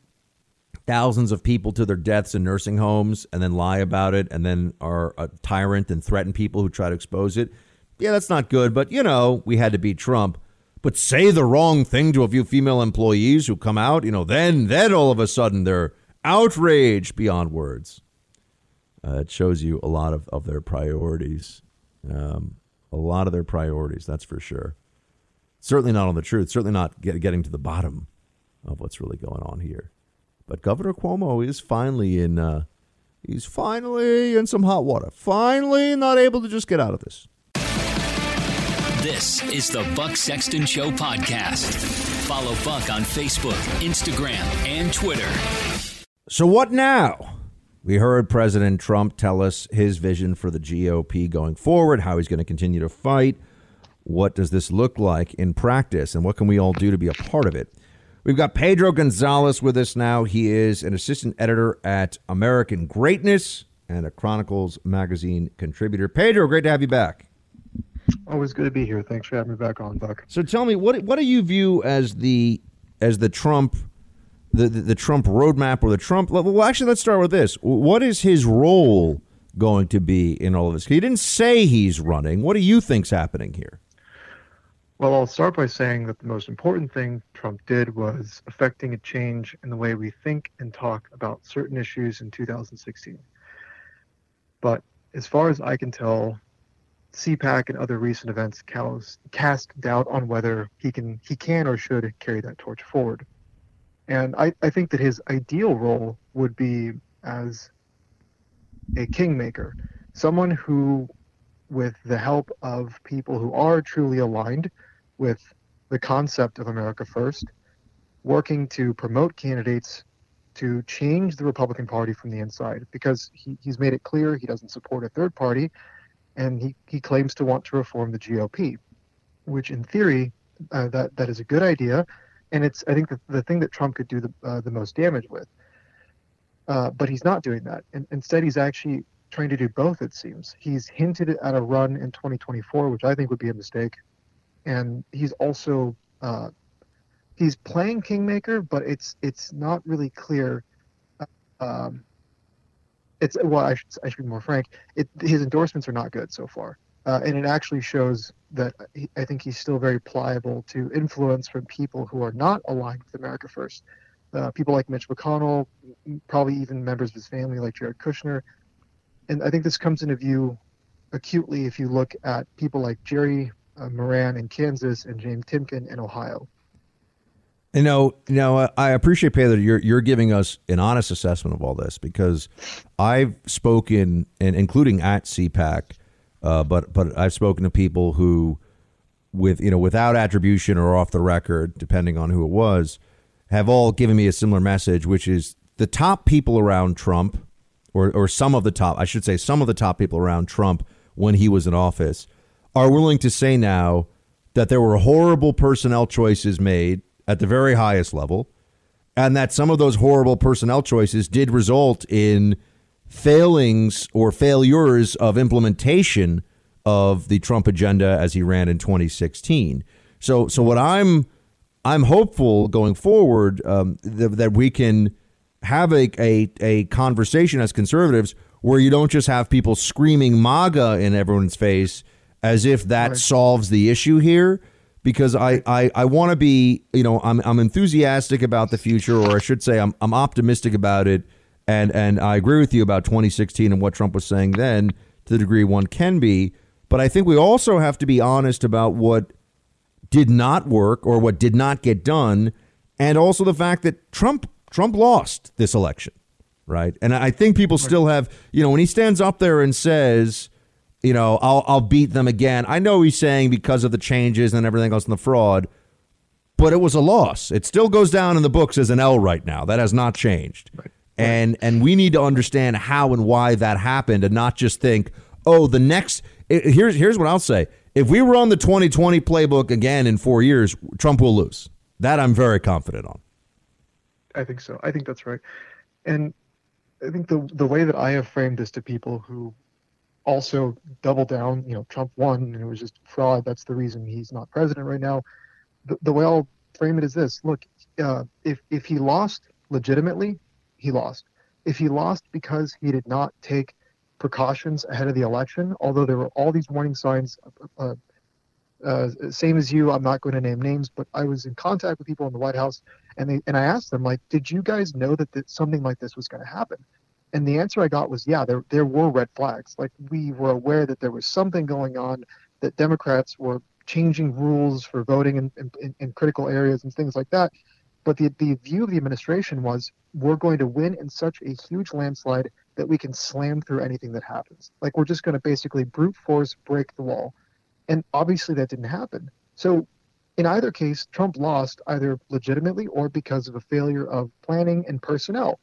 thousands of people to their deaths in nursing homes and then lie about it and then are a tyrant and threaten people who try to expose it. Yeah, that's not good, but you know, we had to beat Trump. But say the wrong thing to a few female employees who come out, you know, then then all of a sudden they're outraged beyond words. Uh, it shows you a lot of, of their priorities. Um, a lot of their priorities, that's for sure. Certainly not on the truth, certainly not get, getting to the bottom of what's really going on here. But Governor Cuomo is finally in, uh, he's finally in some hot water. Finally not able to just get out of this. This is the Buck Sexton Show podcast. Follow Buck on Facebook, Instagram, and Twitter. So, what now? We heard President Trump tell us his vision for the GOP going forward, how he's going to continue to fight. What does this look like in practice, and what can we all do to be a part of it? We've got Pedro Gonzalez with us now. He is an assistant editor at American Greatness and a Chronicles magazine contributor. Pedro, great to have you back. Always good to be here. Thanks for having me back on, Buck. So tell me, what what do you view as the as the Trump the, the, the Trump roadmap or the Trump? Well, actually, let's start with this. What is his role going to be in all of this? He didn't say he's running. What do you think's happening here? Well, I'll start by saying that the most important thing Trump did was affecting a change in the way we think and talk about certain issues in 2016. But as far as I can tell, CPAC and other recent events cast doubt on whether he can he can or should carry that torch forward. And I, I think that his ideal role would be as a kingmaker, someone who, with the help of people who are truly aligned with the concept of America First, working to promote candidates to change the Republican Party from the inside. Because he, he's made it clear he doesn't support a third party and he, he claims to want to reform the GOP, which in theory, uh, that, that is a good idea and it's I think the, the thing that Trump could do the uh, the most damage with. Uh, but he's not doing that. And instead, he's actually trying to do both. It seems he's hinted at a run in 2024, which I think would be a mistake. And he's also uh, he's playing kingmaker, but it's it's not really clear. Uh, um, it's well, I should I should be more frank. It, his endorsements are not good so far. Uh, and it actually shows that he, I think he's still very pliable to influence from people who are not aligned with America First. Uh, people like Mitch McConnell, probably even members of his family like Jared Kushner. And I think this comes into view acutely if you look at people like Jerry uh, Moran in Kansas and Jane Timken in Ohio. You know, you know, I appreciate Pedro. You're you're giving us an honest assessment of all this because I've spoken, and including at CPAC, uh, but but I've spoken to people who, with you know, without attribution or off the record, depending on who it was, have all given me a similar message, which is the top people around Trump, or or some of the top, I should say, some of the top people around Trump when he was in office, are willing to say now that there were horrible personnel choices made at the very highest level, and that some of those horrible personnel choices did result in failings or failures of implementation of the Trump agenda as he ran in 2016. So, so what I'm I'm hopeful going forward um, th- that we can have a, a a conversation as conservatives where you don't just have people screaming MAGA in everyone's face as if that right. solves the issue here, because I, I, I want to be, you know, I'm, I'm enthusiastic about the future, or I should say, I'm, I'm optimistic about it. And, and I agree with you about 2016 and what Trump was saying then to the degree one can be. But I think we also have to be honest about what did not work or what did not get done, and also the fact that Trump Trump lost this election, right? And I think people still have, you know, when he stands up there and says, you know, I'll I'll beat them again. I know he's saying because of the changes and everything else in the fraud, but it was a loss. It still goes down in the books as an L right now. That has not changed. Right. And and we need to understand how and why that happened and not just think, "Oh, the next here's here's what I'll say. If we run the 2020 playbook again in 4 years, Trump will lose. That I'm very confident on. I think so. I think that's right. And I think the the way that I have framed this to people who also double down. You know, Trump won and it was just fraud. That's the reason he's not president right now. The, the way I'll frame it is this: Look, uh, if if he lost legitimately, he lost. If he lost because he did not take precautions ahead of the election, although there were all these warning signs. Uh, uh, same as you, I'm not going to name names, but I was in contact with people in the White House, and they and I asked them like, did you guys know that, that something like this was going to happen? And the answer I got was, yeah, there there were red flags. Like we were aware that there was something going on, that Democrats were changing rules for voting in, in, in critical areas and things like that. But the, the view of the administration was we're going to win in such a huge landslide that we can slam through anything that happens. Like we're just going to basically brute force break the wall. And obviously that didn't happen. So in either case, Trump lost either legitimately or because of a failure of planning and personnel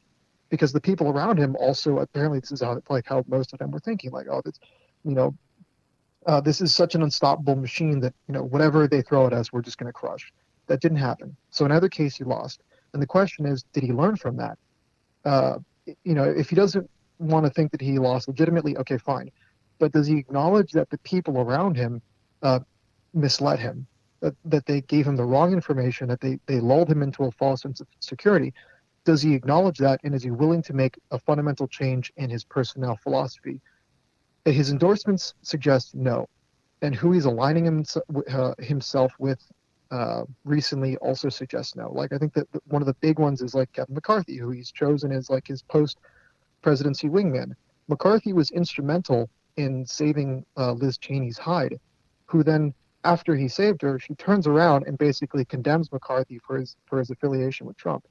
because the people around him also apparently this is how like how most of them were thinking like oh this you know uh, this is such an unstoppable machine that you know whatever they throw at us we're just going to crush that didn't happen. So in either case he lost. And the question is did he learn from that? Uh, you know if he doesn't want to think that he lost legitimately okay fine. But does he acknowledge that the people around him uh, misled him? That, that they gave him the wrong information that they, they lulled him into a false sense of security? Does he acknowledge that and is he willing to make a fundamental change in his personnel philosophy? His endorsements suggest no. And who he's aligning himself, uh, himself with uh, recently also suggests no. Like I think that one of the big ones is like Kevin McCarthy, who he's chosen as like his post presidency wingman. McCarthy was instrumental in saving uh, Liz Cheney's hide, who then, after he saved her, she turns around and basically condemns McCarthy for his for his affiliation with Trump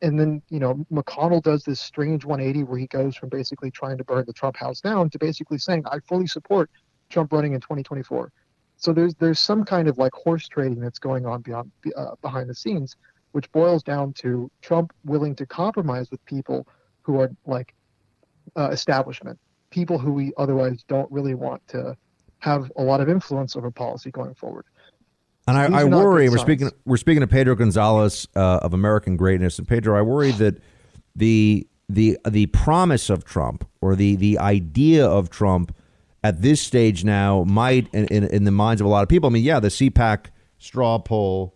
and then you know McConnell does this strange 180 where he goes from basically trying to burn the Trump house down to basically saying I fully support Trump running in 2024. So there's there's some kind of like horse trading that's going on beyond uh, behind the scenes, which boils down to Trump willing to compromise with people who are like uh, establishment, people who we otherwise don't really want to have a lot of influence over policy going forward. And I, I worry. We're speaking. We're speaking to Pedro Gonzalez uh, of American Greatness, and Pedro, I worry that the the the promise of Trump or the the idea of Trump at this stage now might, in, in, in the minds of a lot of people. I mean, yeah, the CPAC straw poll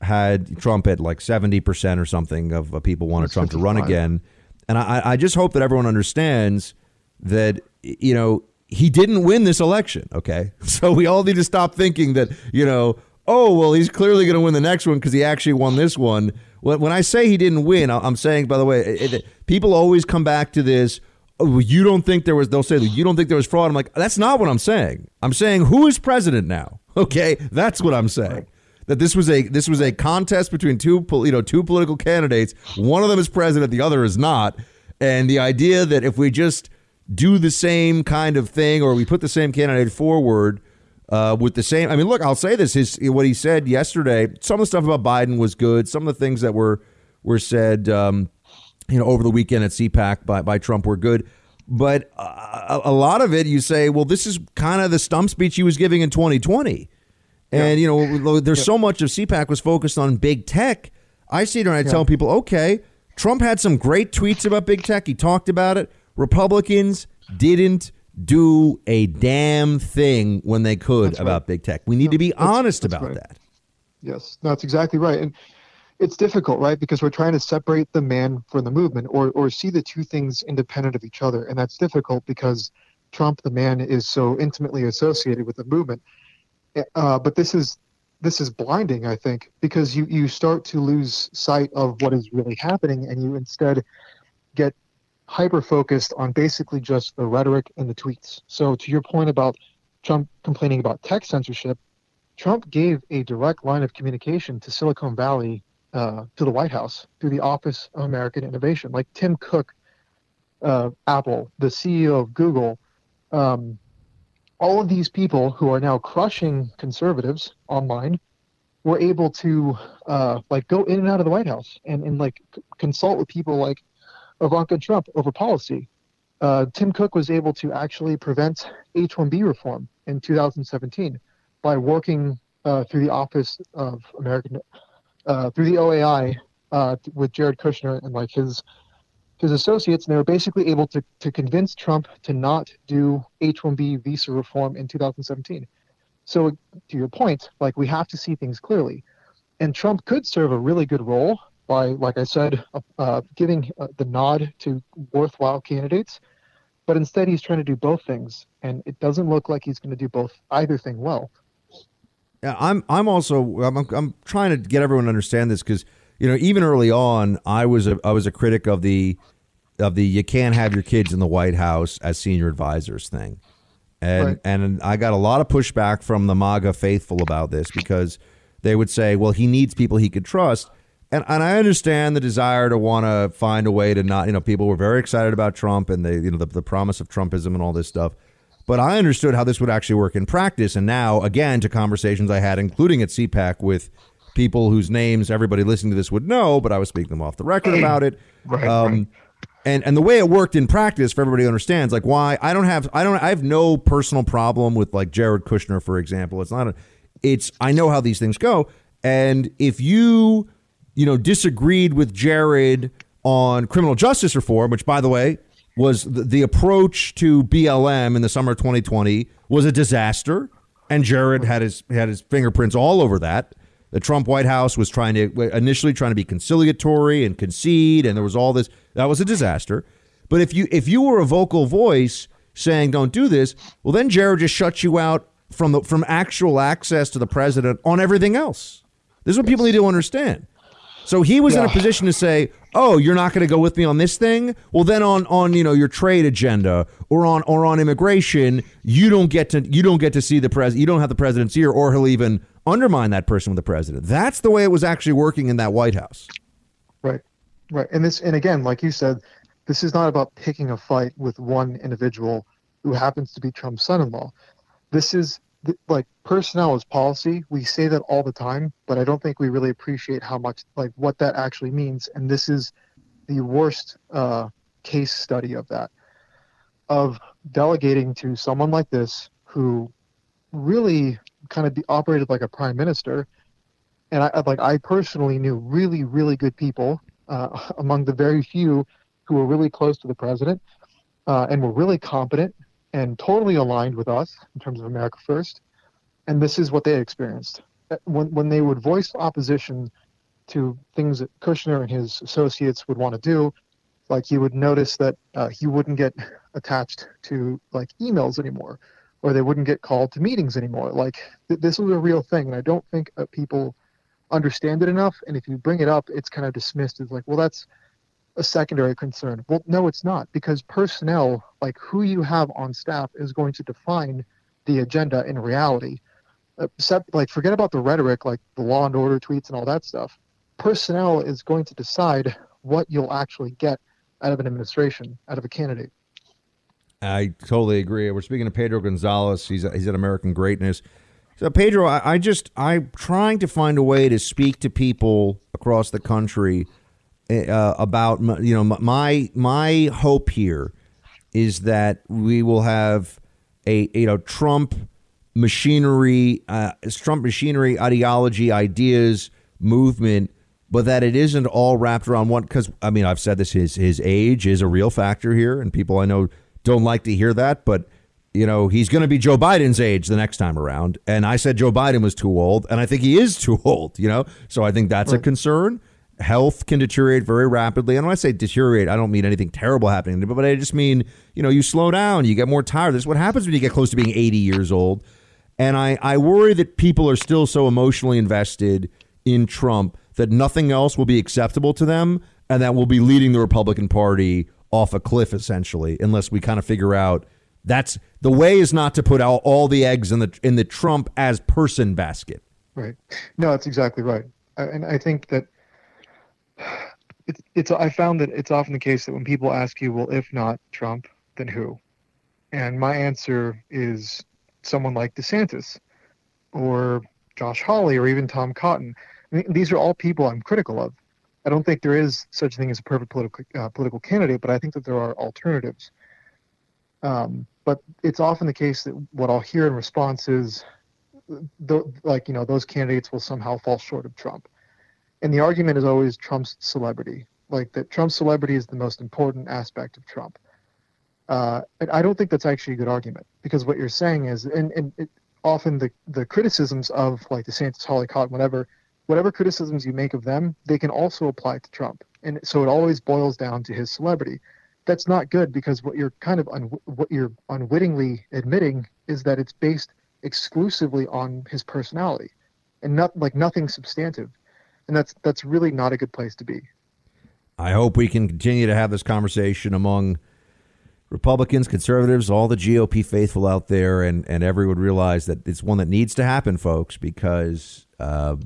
had Trump at like seventy percent or something of, of people wanted Trump to run again, and I, I just hope that everyone understands that you know he didn't win this election. Okay, so we all need to stop thinking that you know oh, well, he's clearly going to win the next one because he actually won this one. When I say he didn't win, I'm saying, by the way, it, it, people always come back to this. Oh, you don't think there was, they'll say, you don't think there was fraud. I'm like, that's not what I'm saying. I'm saying, who is president now? Okay, that's what I'm saying. That this was a this was a contest between two you know two political candidates. One of them is president, the other is not. And the idea that if we just do the same kind of thing or we put the same candidate forward, uh, with the same. I mean, look, I'll say this: his what he said yesterday. Some of the stuff about Biden was good. Some of the things that were were said, um, you know, over the weekend at CPAC by by Trump were good. But uh, a, a lot of it, you say, well, this is kind of the stump speech he was giving in 2020. And yeah. you know, there's yeah. so much of CPAC was focused on big tech. I see it and I yeah. tell people, okay, Trump had some great tweets about big tech. He talked about it. Republicans didn't do a damn thing when they could that's about right. big tech. We need no, to be honest about right. that. Yes, that's exactly right. And it's difficult, right? Because we're trying to separate the man from the movement or, or see the two things independent of each other. And that's difficult because Trump, the man, is so intimately associated with the movement. Uh, but this is this is blinding, I think, because you, you start to lose sight of what is really happening and you instead get hyper focused on basically just the rhetoric and the tweets. So, to your point about Trump complaining about tech censorship, Trump gave a direct line of communication to Silicon Valley, uh, to the White House, through the Office of American Innovation. Like Tim Cook, uh, Apple, the CEO of Google, um, all of these people who are now crushing conservatives online were able to uh, like go in and out of the White House and, and like consult with people like Ivanka Trump over policy. Uh, Tim Cook was able to actually prevent H-1B reform in 2017 by working uh, through the Office of American, uh, through the OAI uh, with Jared Kushner and like his his associates, and they were basically able to to convince Trump to not do H-1B visa reform in 2017. So to your point, like we have to see things clearly, and Trump could serve a really good role by, like I said, uh, uh, giving uh, the nod to worthwhile candidates. But instead, he's trying to do both things, and it doesn't look like he's going to do both either thing well. Yeah, I'm. I'm also. I'm. I'm trying to get everyone to understand this because you know, even early on, I was a. I was a critic of the, of the you can't have your kids in the White House as senior advisors thing, and right. and I got a lot of pushback from the MAGA faithful about this because they would say, well, he needs people he could trust. And, and I understand the desire to want to find a way to not, you know, people were very excited about Trump and they, you know, the, the promise of Trumpism and all this stuff. But I understood how this would actually work in practice. And now, again, to conversations I had, including at CPAC with people whose names everybody listening to this would know, but I was speaking them off the record about it. right, um, right. And and the way it worked in practice, for everybody understands, like why I don't have I don't I have no personal problem with like Jared Kushner, for example. It's not a, it's I know how these things go, and if you you know, disagreed with Jared on criminal justice reform, which, by the way, was the, the approach to BLM in the summer of 2020 was a disaster, and Jared had his had his fingerprints all over that. The Trump White House was trying to initially trying to be conciliatory and concede, and there was all this. That was a disaster. But if you if you were a vocal voice saying don't do this, well, then Jared just shuts you out from the from actual access to the president on everything else. This is what people need to understand. So he was yeah. in a position to say, "Oh, you're not going to go with me on this thing? Well, then on on you know your trade agenda or on or on immigration, you don't get to you don't get to see the president. You don't have the president's ear, or he'll even undermine that person with the president. That's the way it was actually working in that White House. Right, right, and this and again, like you said, this is not about picking a fight with one individual who happens to be Trump's son-in-law. This is like personnel is policy. We say that all the time, but I don't think we really appreciate how much like what that actually means. And this is the worst uh, case study of that, of delegating to someone like this who really kind of be operated like a prime minister. And I like I personally knew really really good people uh, among the very few who were really close to the president uh, and were really competent and totally aligned with us in terms of America First. And this is what they experienced. Uh, when, when they would voice opposition to things that Kushner and his associates would want to do, like you would notice that uh, he wouldn't get attached to like emails anymore, or they wouldn't get called to meetings anymore. Like th- this was a real thing, and I don't think uh, people understand it enough. And if you bring it up, it's kind of dismissed as like, well, that's a secondary concern. Well, no, it's not because personnel, like who you have on staff, is going to define the agenda in reality. Uh, Except, like, forget about the rhetoric, like the law and order tweets and all that stuff. Personnel is going to decide what you'll actually get out of an administration, out of a candidate. I totally agree. We're speaking to Pedro Gonzalez. He's he's at American Greatness. So Pedro, I, I just I'm trying to find a way to speak to people across the country uh, about you know my my hope here is that we will have a you know Trump machinery, uh, Trump machinery ideology, ideas, movement, but that it isn't all wrapped around one. Because I mean, I've said this: his his age is a real factor here, and people I know don't like to hear that, but. You know, he's going to be Joe Biden's age the next time around. And I said Joe Biden was too old, and I think he is too old, you know? So I think that's right. a concern health can deteriorate very rapidly. And when I say deteriorate, I don't mean anything terrible happening, but I just mean, you know, you slow down, you get more tired. This is what happens when you get close to being 80 years old. And I, I worry that people are still so emotionally invested in Trump that nothing else will be acceptable to them and that will be leading the Republican Party off a cliff essentially, unless we kind of figure out that's the way is not to put out all the eggs in the in the Trump as person basket. Right. No, that's exactly right. And I think that it's it's I found that it's often the case that when people ask you, well, if not Trump, then who? And my answer is someone like DeSantis or Josh Hawley or even Tom Cotton. I mean, these are all people I'm critical of. I don't think there is such a thing as a perfect political uh, political candidate, but I think that there are alternatives. Um, but it's often the case that what I'll hear in response is, the, like you know, those candidates will somehow fall short of Trump, and the argument is always Trump's celebrity, like that Trump's celebrity is the most important aspect of Trump. Uh, and I don't think that's actually a good argument because what you're saying is, and, and it, often the, the criticisms of like DeSantis, Hawley, Cotton, whatever, whatever criticisms you make of them, they can also apply to Trump. And so it always boils down to his celebrity. That's not good because what you're kind of un- what you're unwittingly admitting is that it's based exclusively on his personality and not like nothing substantive. And that's that's really not a good place to be. I hope we can continue to have this conversation among Republicans, conservatives, all the GOP faithful out there, and, and everyone realize that it's one that needs to happen, folks, because uh,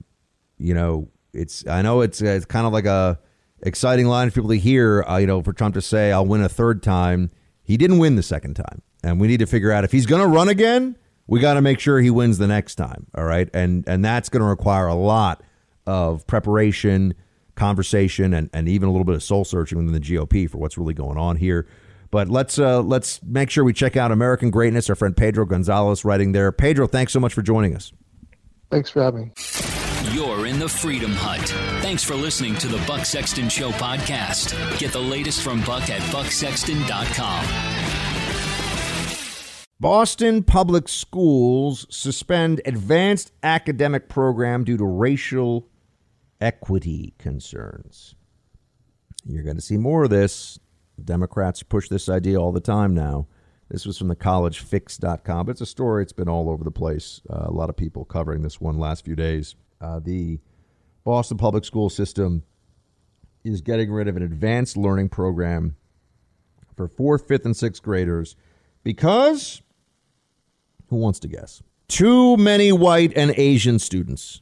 you know, it's I know it's it's kind of like a exciting line for people to hear. Uh, you know, for Trump to say, "I'll win a third time." He didn't win the second time, and we need to figure out if he's going to run again. We got to make sure he wins the next time. All right, and and that's going to require a lot of preparation, conversation, and and even a little bit of soul searching within the GOP for what's really going on here. But let's uh, let's make sure we check out American Greatness. Our friend Pedro Gonzalez writing there. Pedro, thanks so much for joining us. Thanks for having me. You're in the Freedom Hut. Thanks for listening to the Buck Sexton Show podcast. Get the latest from Buck at bucksexton.com. Boston Public Schools suspend advanced academic program due to racial equity concerns. You're going to see more of this. Democrats push this idea all the time now. This was from the collegefix.com, it's a story. It's been all over the place. Uh, a lot of people covering this one last few days. Uh, the Boston public school system is getting rid of an advanced learning program for fourth, fifth, and sixth graders because who wants to guess? Too many white and Asian students.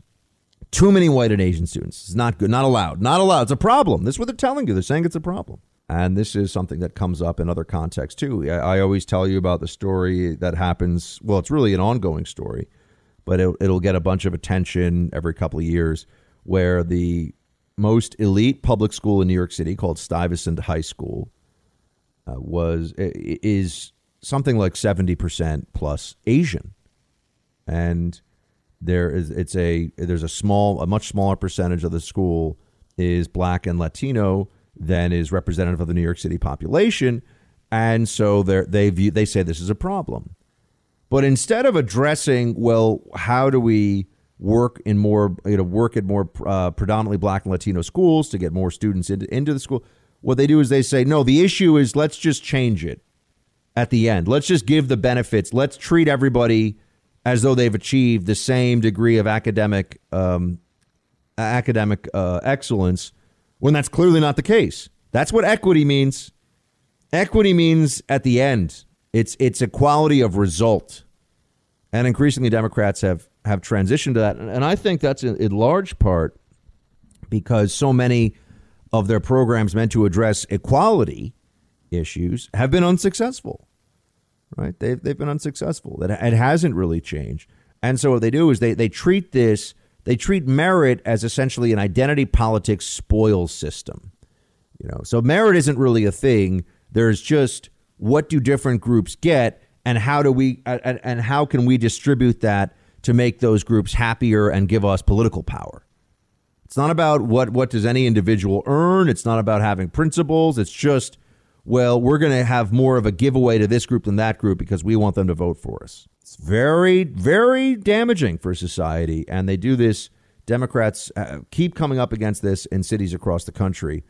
Too many white and Asian students. It's not good. Not allowed. Not allowed. It's a problem. This is what they're telling you. They're saying it's a problem. And this is something that comes up in other contexts too. I, I always tell you about the story that happens. Well, it's really an ongoing story but it, it'll get a bunch of attention every couple of years where the most elite public school in New York City called Stuyvesant High School uh, was is something like 70% plus Asian. And there is it's a there's a small a much smaller percentage of the school is black and Latino than is representative of the New York City population. And so they they view they say this is a problem. But instead of addressing, well, how do we work in more, you know, work at more uh, predominantly black and Latino schools to get more students into, into the school, what they do is they say, no, the issue is let's just change it at the end. Let's just give the benefits. Let's treat everybody as though they've achieved the same degree of academic um, academic uh, excellence when that's clearly not the case. That's what equity means. Equity means at the end it's it's equality of result, and increasingly Democrats have have transitioned to that, and I think that's in, in large part because so many of their programs meant to address equality issues have been unsuccessful. Right? They've they've been unsuccessful. That it hasn't really changed. And so what they do is they they treat this they treat merit as essentially an identity politics spoils system. You know, so merit isn't really a thing. There's just what do different groups get and how do we and, and how can we distribute that to make those groups happier and give us political power it's not about what what does any individual earn it's not about having principles it's just well we're going to have more of a giveaway to this group than that group because we want them to vote for us it's very very damaging for society and they do this democrats uh, keep coming up against this in cities across the country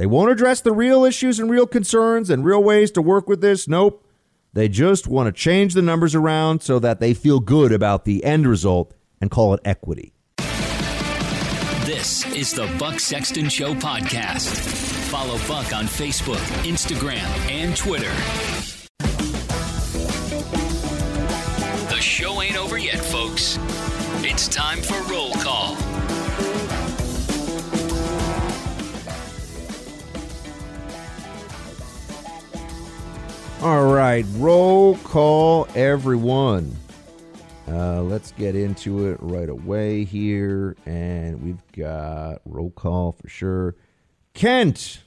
they won't address the real issues and real concerns and real ways to work with this. Nope. They just want to change the numbers around so that they feel good about the end result and call it equity. Is the Buck Sexton Show podcast. Follow Buck on Facebook, Instagram, and Twitter. The show ain't over yet, folks. It's time for roll call. All right, roll call, everyone. Uh, let's get into it right away here. And we've got roll call for sure. Kent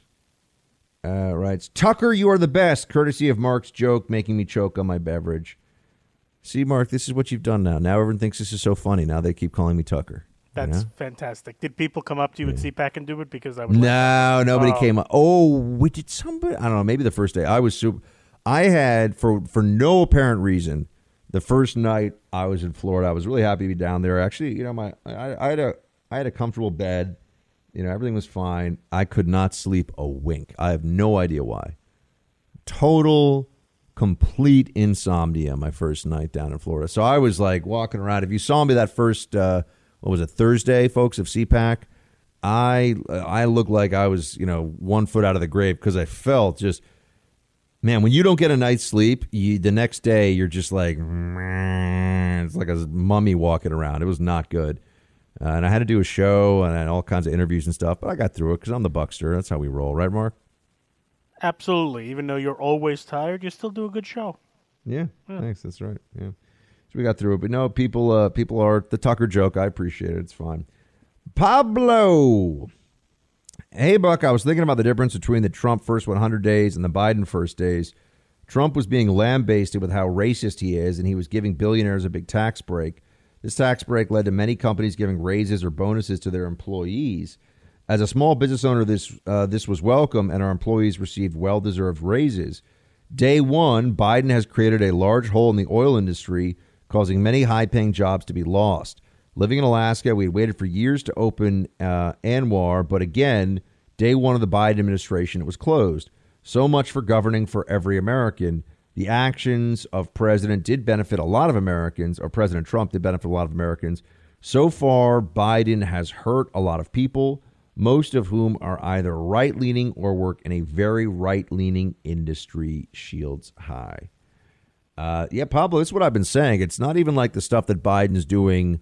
uh, writes Tucker, you are the best, courtesy of Mark's joke making me choke on my beverage. See, Mark, this is what you've done now. Now everyone thinks this is so funny. Now they keep calling me Tucker. That's Yeah. fantastic. Did people come up to you at CPAC and do it? Because I would. No, nobody Oh. came up. Oh, we did somebody. I don't know. Maybe the first day I was super. I had for for no apparent reason. The first night I was in Florida, I was really happy to be down there. Actually, you know, my I, I had a I had a comfortable bed. You know, everything was fine. I could not sleep a wink. I have no idea why. Total, complete insomnia my first night down in Florida. So I was like walking around. If you saw me that first, uh, what was it, Thursday, folks, of CPAC, I I looked like I was, you know, one foot out of the grave because I felt just, man, when you don't get a night's sleep, you, the next day you're just like, "Meh." it's like a mummy walking around. It was not good. Uh, and I had to do a show and all kinds of interviews and stuff, but I got through it because I'm the Buckster. That's how we roll, right, Mark? Absolutely. Even though you're always tired, you still do a good show. Yeah, thanks. That's right. Yeah, so we got through it. But no, people, uh, people are the Tucker joke. I appreciate it. It's fine. Pablo, hey Buck, I was thinking about the difference between the Trump first 100 days and the Biden first days. Trump was being lambasted with how racist he is, and he was giving billionaires a big tax break. This tax break led to many companies giving raises or bonuses to their employees. As a small business owner, this uh, this was welcome, and our employees received well-deserved raises. Day one, Biden has created a large hole in the oil industry, causing many high-paying jobs to be lost. Living in Alaska, we had waited for years to open uh, ANWR, but again, day one of the Biden administration, it was closed. So much for governing for every American. The actions of President did benefit a lot of Americans, or President Trump did benefit a lot of Americans. So far, Biden has hurt a lot of people, most of whom are either right leaning or work in a very right leaning industry, Shields High. Uh, yeah, Pablo, that's what I've been saying. It's not even like the stuff that Biden's doing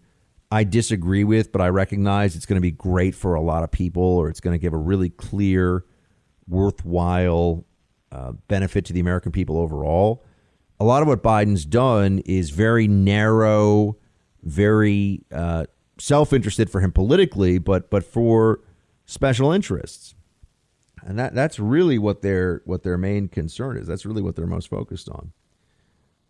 I disagree with, but I recognize it's going to be great for a lot of people, or it's going to give a really clear, worthwhile uh, benefit to the American people overall. A lot of what Biden's done is very narrow, very uh, self-interested for him politically, but but for special interests, and that that's really what their what their main concern is. That's really what they're most focused on.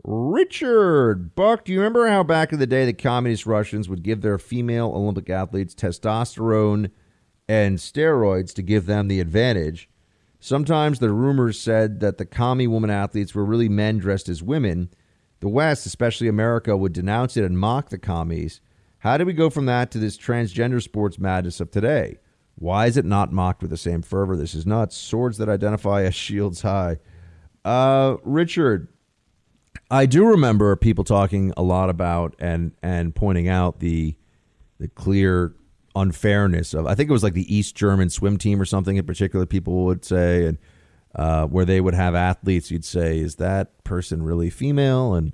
Richard Buck, do you remember how back in the day the communist Russians would give their female Olympic athletes testosterone and steroids to give them the advantage? Sometimes the rumors said that the commie woman athletes were really men dressed as women. The West, especially America, would denounce it and mock the commies. How do we go from that to this transgender sports madness of today? Why is it not mocked with the same fervor? This is not Swords that identify as shields high. Uh, Richard, I do remember people talking a lot about and and pointing out the the clear unfairness of I think it was like the East German swim team or something in particular people would say and uh, where they would have athletes you'd say is that person really female? And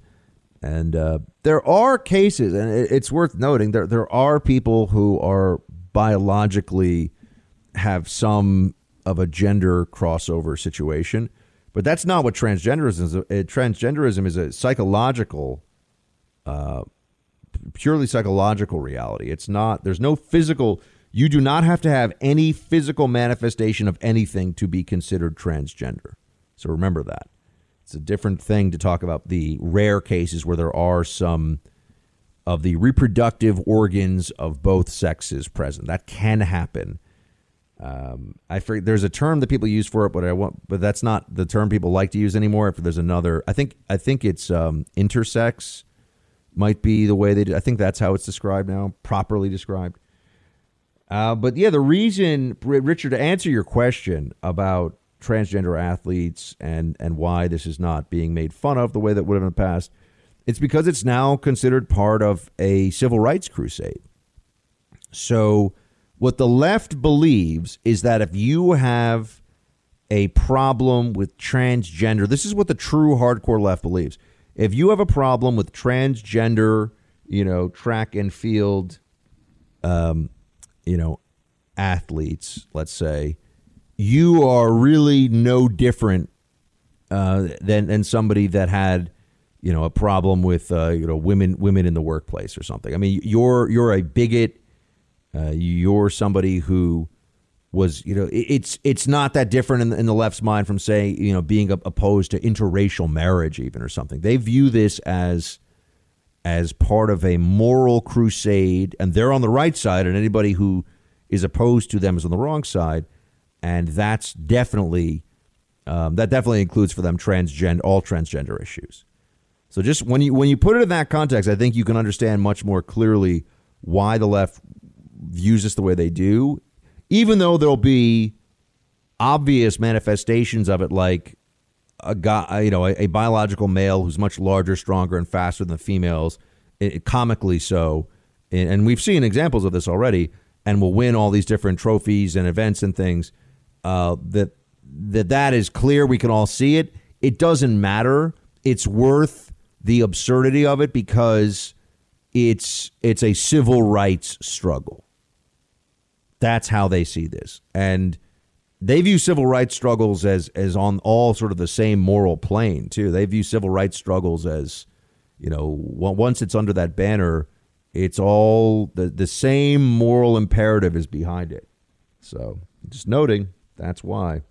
and uh, there are cases and it, it's worth noting there there are people who are biologically have some of a gender crossover situation but that's not what transgenderism is. Uh, Transgenderism is a psychological, uh, purely psychological reality. It's not. There's no physical. You do not have to have any physical manifestation of anything to be considered transgender. So remember that. It's a different thing to talk about the rare cases where there are some of the reproductive organs of both sexes present. That can happen. Um, I forget, there's a term that people use for it, but I want, but that's not the term people like to use anymore. If there's another, I think, I think it's um, intersex might be the way they. Do, I think that's how it's described now, properly described. Uh, but yeah, the reason, Richard, to answer your question about transgender athletes and and why this is not being made fun of the way that would have in the past. It's because it's now considered part of a civil rights crusade. So, what the left believes is that if you have a problem with transgender, this is what the true hardcore left believes. If you have a problem with transgender, you know, track and field, um, you know, athletes, let's say, you are really no different uh, than than somebody that had you know a problem with uh, you know women women in the workplace or something. I mean, you're you're a bigot. Uh, you're somebody who was you know it's it's not that different in the, in the left's mind from say, you know being opposed to interracial marriage even or something. They view this as as part of a moral crusade, and they're on the right side, and anybody who is opposed to them is on the wrong side and that's definitely um, that definitely includes for them transgender all transgender issues. So just when you when you put it in that context, I think you can understand much more clearly why the left views this the way they do, even though there'll be obvious manifestations of it, like a guy, you know, a, a biological male who's much larger, stronger, and faster than the females, it, comically so, and, and we've seen examples of this already, and will win all these different trophies and events and things uh, that that that is clear. We can all see it. It doesn't matter. It's worth the absurdity of it because it's it's a civil rights struggle. That's how they see this, and they view civil rights struggles as as on all sort of the same moral plane too. They view civil rights struggles as you know once it's under that banner, it's all the the same moral imperative is behind it. So just noting. That's why. I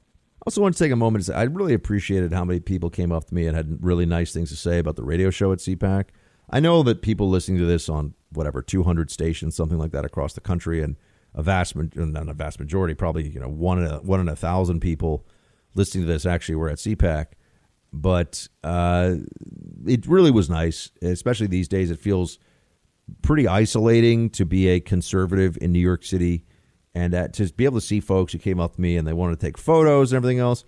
also want to take a moment to say I really appreciated how many people came up to me and had really nice things to say about the radio show at CPAC. I know that people listening to this on whatever 200 stations, something like that, across the country, and a vast, not a vast majority, probably you know one in a, one in a thousand people listening to this actually were at CPAC. But uh, it really was nice, especially these days. It feels pretty isolating to be a conservative in New York City and uh, to be able to see folks who came up to me and they wanted to take photos and everything else,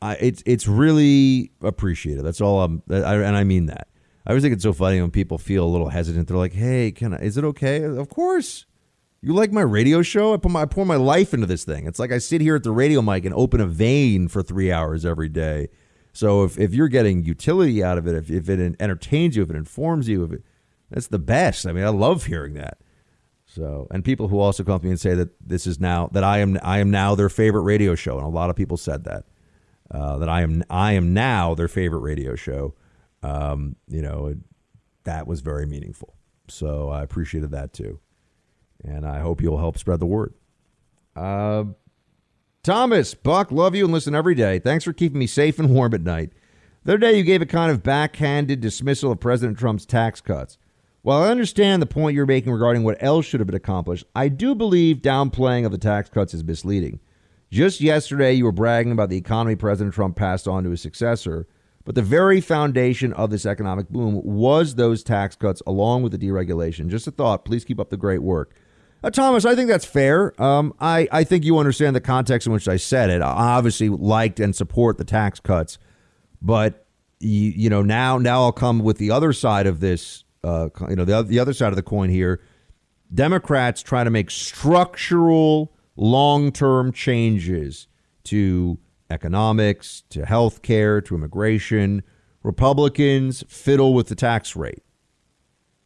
I, it's it's really appreciated. That's all I'm, I, and I mean that. I always think it's so funny when people feel a little hesitant. They're like, "Hey, can I? Is it okay? Of course." You like my radio show? I put my I pour my life into this thing. It's like I sit here at the radio mic and open a vein for three hours every day. So if, if you're getting utility out of it, if, if it entertains you, if it informs you, if it, that's the best. I mean, I love hearing that. So, and people who also come to me and say that this is now that I am I am now their favorite radio show, and a lot of people said that uh, that I am I am now their favorite radio show. Um, you know, that was very meaningful. So I appreciated that too, and I hope you'll help spread the word. Uh, Thomas Buck, love you and listen every day. Thanks for keeping me safe and warm at night. The other day, you gave a kind of backhanded dismissal of President Trump's tax cuts. While I understand the point you're making regarding what else should have been accomplished, I do believe downplaying of the tax cuts is misleading. Just yesterday, you were bragging about the economy President Trump passed on to his successor, but the very foundation of this economic boom was those tax cuts along with the deregulation. Just a thought. Please keep up the great work. Uh, Thomas, I think that's fair. Um, I, I think you understand the context in which I said it. I obviously liked and support the tax cuts, but you, you know now now I'll come with the other side of this uh, you know, the, the other side of the coin here, Democrats try to make structural, long term changes to economics, to health care, to immigration. Republicans fiddle with the tax rate.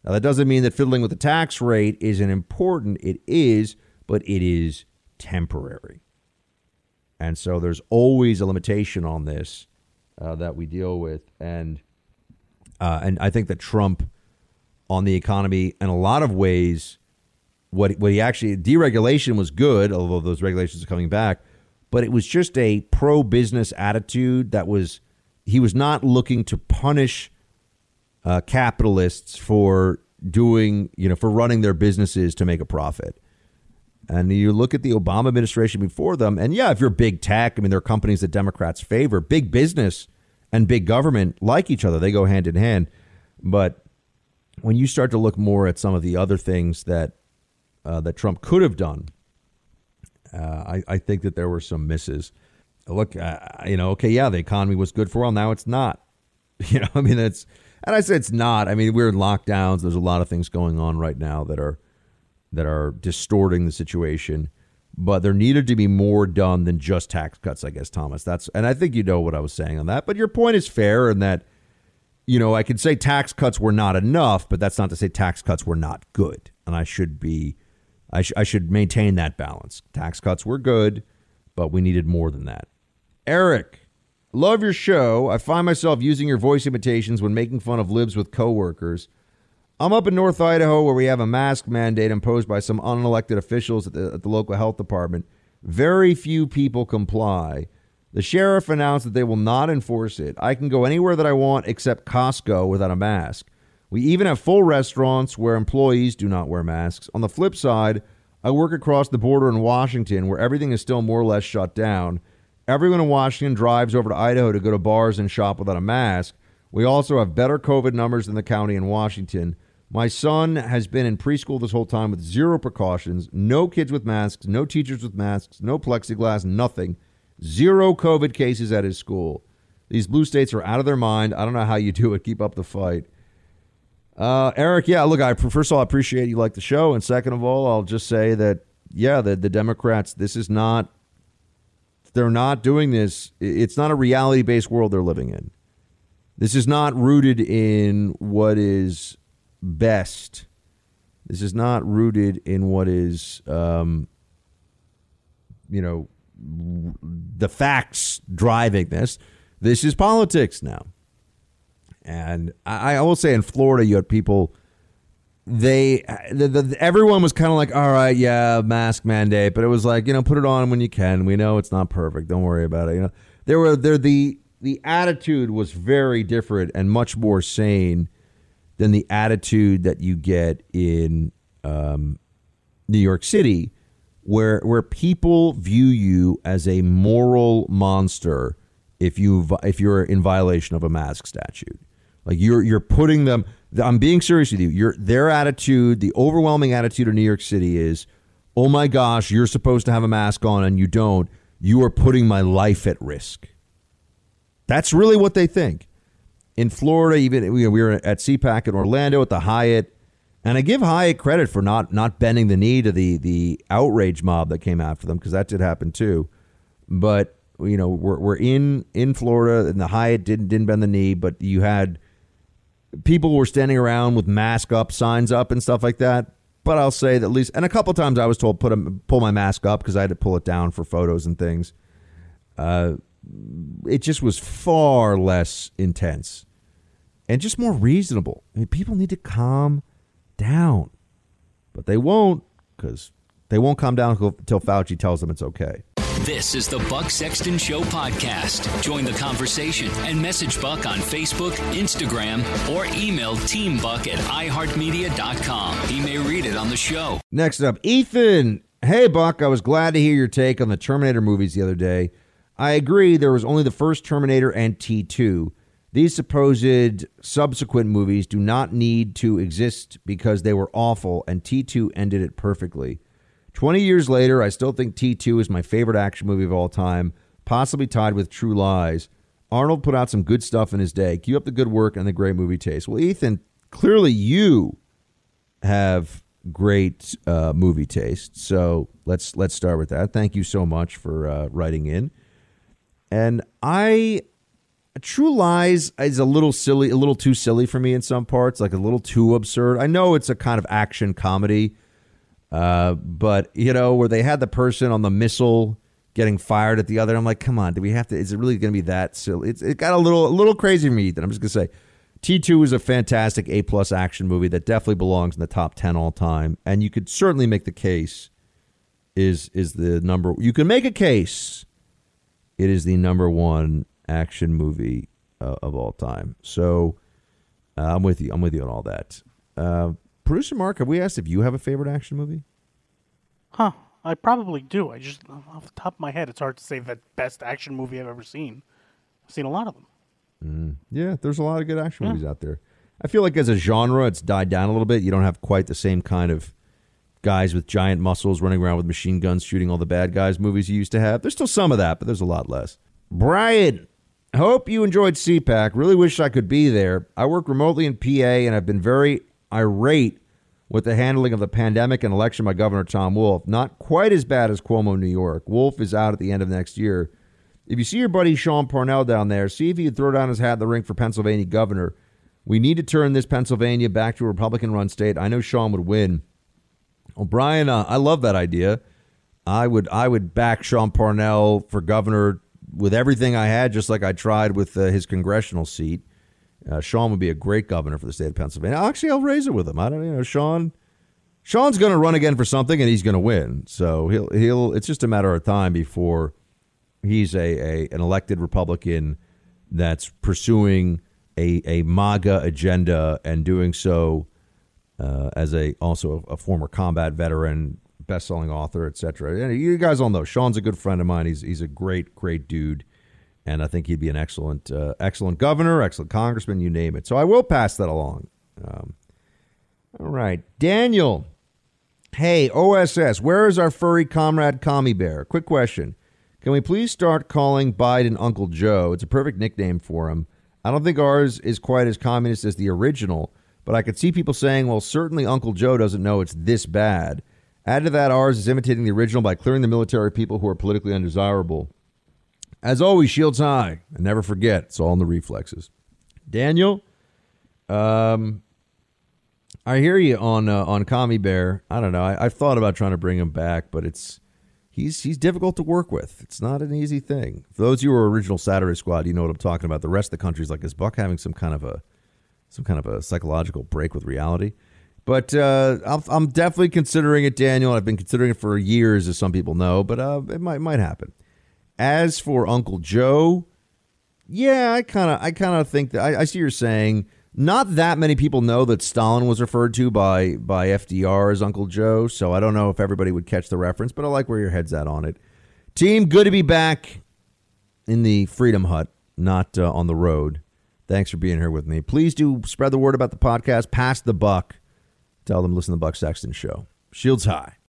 Now, that doesn't mean that fiddling with the tax rate isn't important. It is, but it is temporary. And so there's always a limitation on this uh, that we deal with. And, uh, and I think that Trump on the economy in a lot of ways. What what he actually deregulation was good, although those regulations are coming back, but it was just a pro business attitude that was he was not looking to punish uh, capitalists for doing you know for running their businesses to make a profit. And you look at the Obama administration before them, and yeah, if you're big tech, I mean, there are companies that Democrats favor. Big business and big government like each other; they go hand in hand. But when you start to look more at some of the other things that uh, that Trump could have done, uh, I, I, think that there were some misses. look, uh, you know, okay, yeah, the economy was good for a while. Now it's not. You know, I mean, it's, and I say it's not. I mean, we're in lockdowns. There's a lot of things going on right now that are, that are distorting the situation. But there needed to be more done than just tax cuts, I guess, Thomas. That's, and I think you know what I was saying on that. But your point is fair in that, you know, I could say tax cuts were not enough, but that's not to say tax cuts were not good. And I should be, I, sh- I should maintain that balance. Tax cuts were good, but we needed more than that. Eric, love your show. I find myself using your voice imitations when making fun of libs with coworkers. I'm up in North Idaho where we have a mask mandate imposed by some unelected officials at the, at the local health department. Very few people comply. The sheriff announced that they will not enforce it. I can go anywhere that I want except Costco without a mask. We even have full restaurants where employees do not wear masks. On the flip side, I work across the border in Washington where everything is still more or less shut down. Everyone in Washington drives over to Idaho to go to bars and shop without a mask. We also have better COVID numbers than the county in Washington. My son has been in preschool this whole time with zero precautions, no kids with masks, no teachers with masks, no plexiglass, nothing. Zero COVID cases at his school. These blue states are out of their mind. I don't know how you do it. Keep up the fight. Uh, Eric, yeah, look, I first of all I appreciate you like the show, and second of all, I'll just say that yeah, the the Democrats, this is not they're not doing this. It's not a reality based world they're living in. This is not rooted in what is best. This is not rooted in what is, um, you know, the facts driving this. This is politics now. And I, I will say in Florida, you had people they the, the, everyone was kind of like all right yeah mask mandate but it was like you know put it on when you can. We know it's not perfect. Don't worry about it you know? There were there the the attitude was very different and much more sane than the attitude that you get in um, New York City where where people view you as a moral monster if you if you're in violation of a mask statute like you're you're putting them I'm being serious with you. Your their attitude, the overwhelming attitude of New York City is, "Oh my gosh, you're supposed to have a mask on and you don't. You are putting my life at risk." That's really what they think. In Florida, even we were at CPAC in Orlando at the Hyatt, and I give Hyatt credit for not not bending the knee to the the outrage mob that came after them because that did happen too. But you know, we're we're in in Florida, and the Hyatt didn't didn't bend the knee, but you had people were standing around with mask up signs up and stuff like that. But I'll say that at least, and a couple times I was told put a, pull my mask up because I had to pull it down for photos and things. Uh, it just was far less intense and just more reasonable. I mean, people need to calm down, but they won't because they won't calm down until Fauci tells them it's okay. This is the Buck Sexton Show podcast. Join the conversation and message Buck on Facebook, Instagram, or email teambuck at iheartmedia.com. He may read it on the show. Next up, Ethan. Hey, Buck, I was glad to hear your take on the Terminator movies the other day. I agree there was only the first Terminator and T2. These supposed subsequent movies do not need to exist because they were awful, and T2 ended it perfectly. 20 years later, I still think T2 is my favorite action movie of all time, possibly tied with True Lies. Arnold put out some good stuff in his day. Keep up the good work and the great movie taste. Well, Ethan, clearly you have great uh, movie taste. So let's let's start with that. Thank you so much for uh, writing in. And I, True Lies is a little silly, a little too silly for me in some parts, like a little too absurd. I know it's a kind of action comedy, uh, but you know where they had the person on the missile getting fired at the other. I'm like, come on, do we have to? Is it really going to be that silly? It's, it got a little a little crazy for me. That I'm just gonna say, T2 is a fantastic A plus action movie that definitely belongs in the top ten all time, and you could certainly make the case is is the number. You can make a case. It is the number one action movie uh, of all time. So uh, I'm with you. I'm with you on all that. Uh, Producer Mark, have we asked if you have a favorite action movie? Huh. I probably do. I just, off the top of my head, it's hard to say the best action movie I've ever seen. I've seen a lot of them. Mm, yeah, there's a lot of good action yeah. movies out there. I feel like as a genre, it's died down a little bit. You don't have quite the same kind of guys with giant muscles running around with machine guns shooting all the bad guys movies you used to have. There's still some of that, but there's a lot less. Brian, hope you enjoyed CPAC. Really wish I could be there. I work remotely in PA and I've been very irate with the handling of the pandemic and election by Governor Tom Wolf. Not quite as bad as Cuomo, in New York. Wolf is out at the end of next year. If you see your buddy Sean Parnell down there, see if he could throw down his hat in the ring for Pennsylvania governor. We need to turn this Pennsylvania back to a Republican run state. I know Sean would win. O'Brien, uh, I love that idea. I would I would back Sean Parnell for governor with everything I had, just like I tried with uh, his congressional seat. Uh, Sean would be a great governor for the state of Pennsylvania. Actually, I'll raise it with him. I don't, you know, Sean. Sean's going to run again for something, and he's going to win. So he'll he'll. It's just a matter of time before he's a, a an elected Republican that's pursuing a a MAGA agenda and doing so uh, as a also a, former combat veteran, best-selling author, etc. You guys all know Sean's a good friend of mine. He's he's a great great dude, and I think he'd be an excellent uh, excellent governor, excellent congressman, you name it. So I will pass that along. Um, all right, Daniel. Hey, OSS, where is our furry comrade Commie Bear? Quick question. Can we please start calling Biden Uncle Joe? It's a perfect nickname for him. I don't think ours is quite as communist as the original, but I could see people saying, well, certainly Uncle Joe doesn't know it's this bad. Add to that, ours is imitating the original by clearing the military people who are politically undesirable. As always, shields high. And never forget, it's all in the reflexes. Daniel, um, I hear you on uh, on Commie Bear. I don't know. I, have thought about trying to bring him back, but it's he's he's difficult to work with. It's not an easy thing. For those of you who are original Saturday Squad, you know what I'm talking about. The rest of the country's like, is Buck having some kind of a some kind of a psychological break with reality? But uh, I'm, I'm definitely considering it, Daniel. I've been considering it for years, as some people know, but uh, it might might happen. As for Uncle Joe, yeah, I kind of I kind of think that I, I see you're saying. Not that many people know that Stalin was referred to by by FDR as Uncle Joe, so I don't know if everybody would catch the reference, but I like where your head's at on it. Team, good to be back in the Freedom Hut, not uh, on the road. Thanks for being here with me. Please do spread the word about the podcast. Pass the buck. Tell them listen to the Buck Sexton show. Shields high.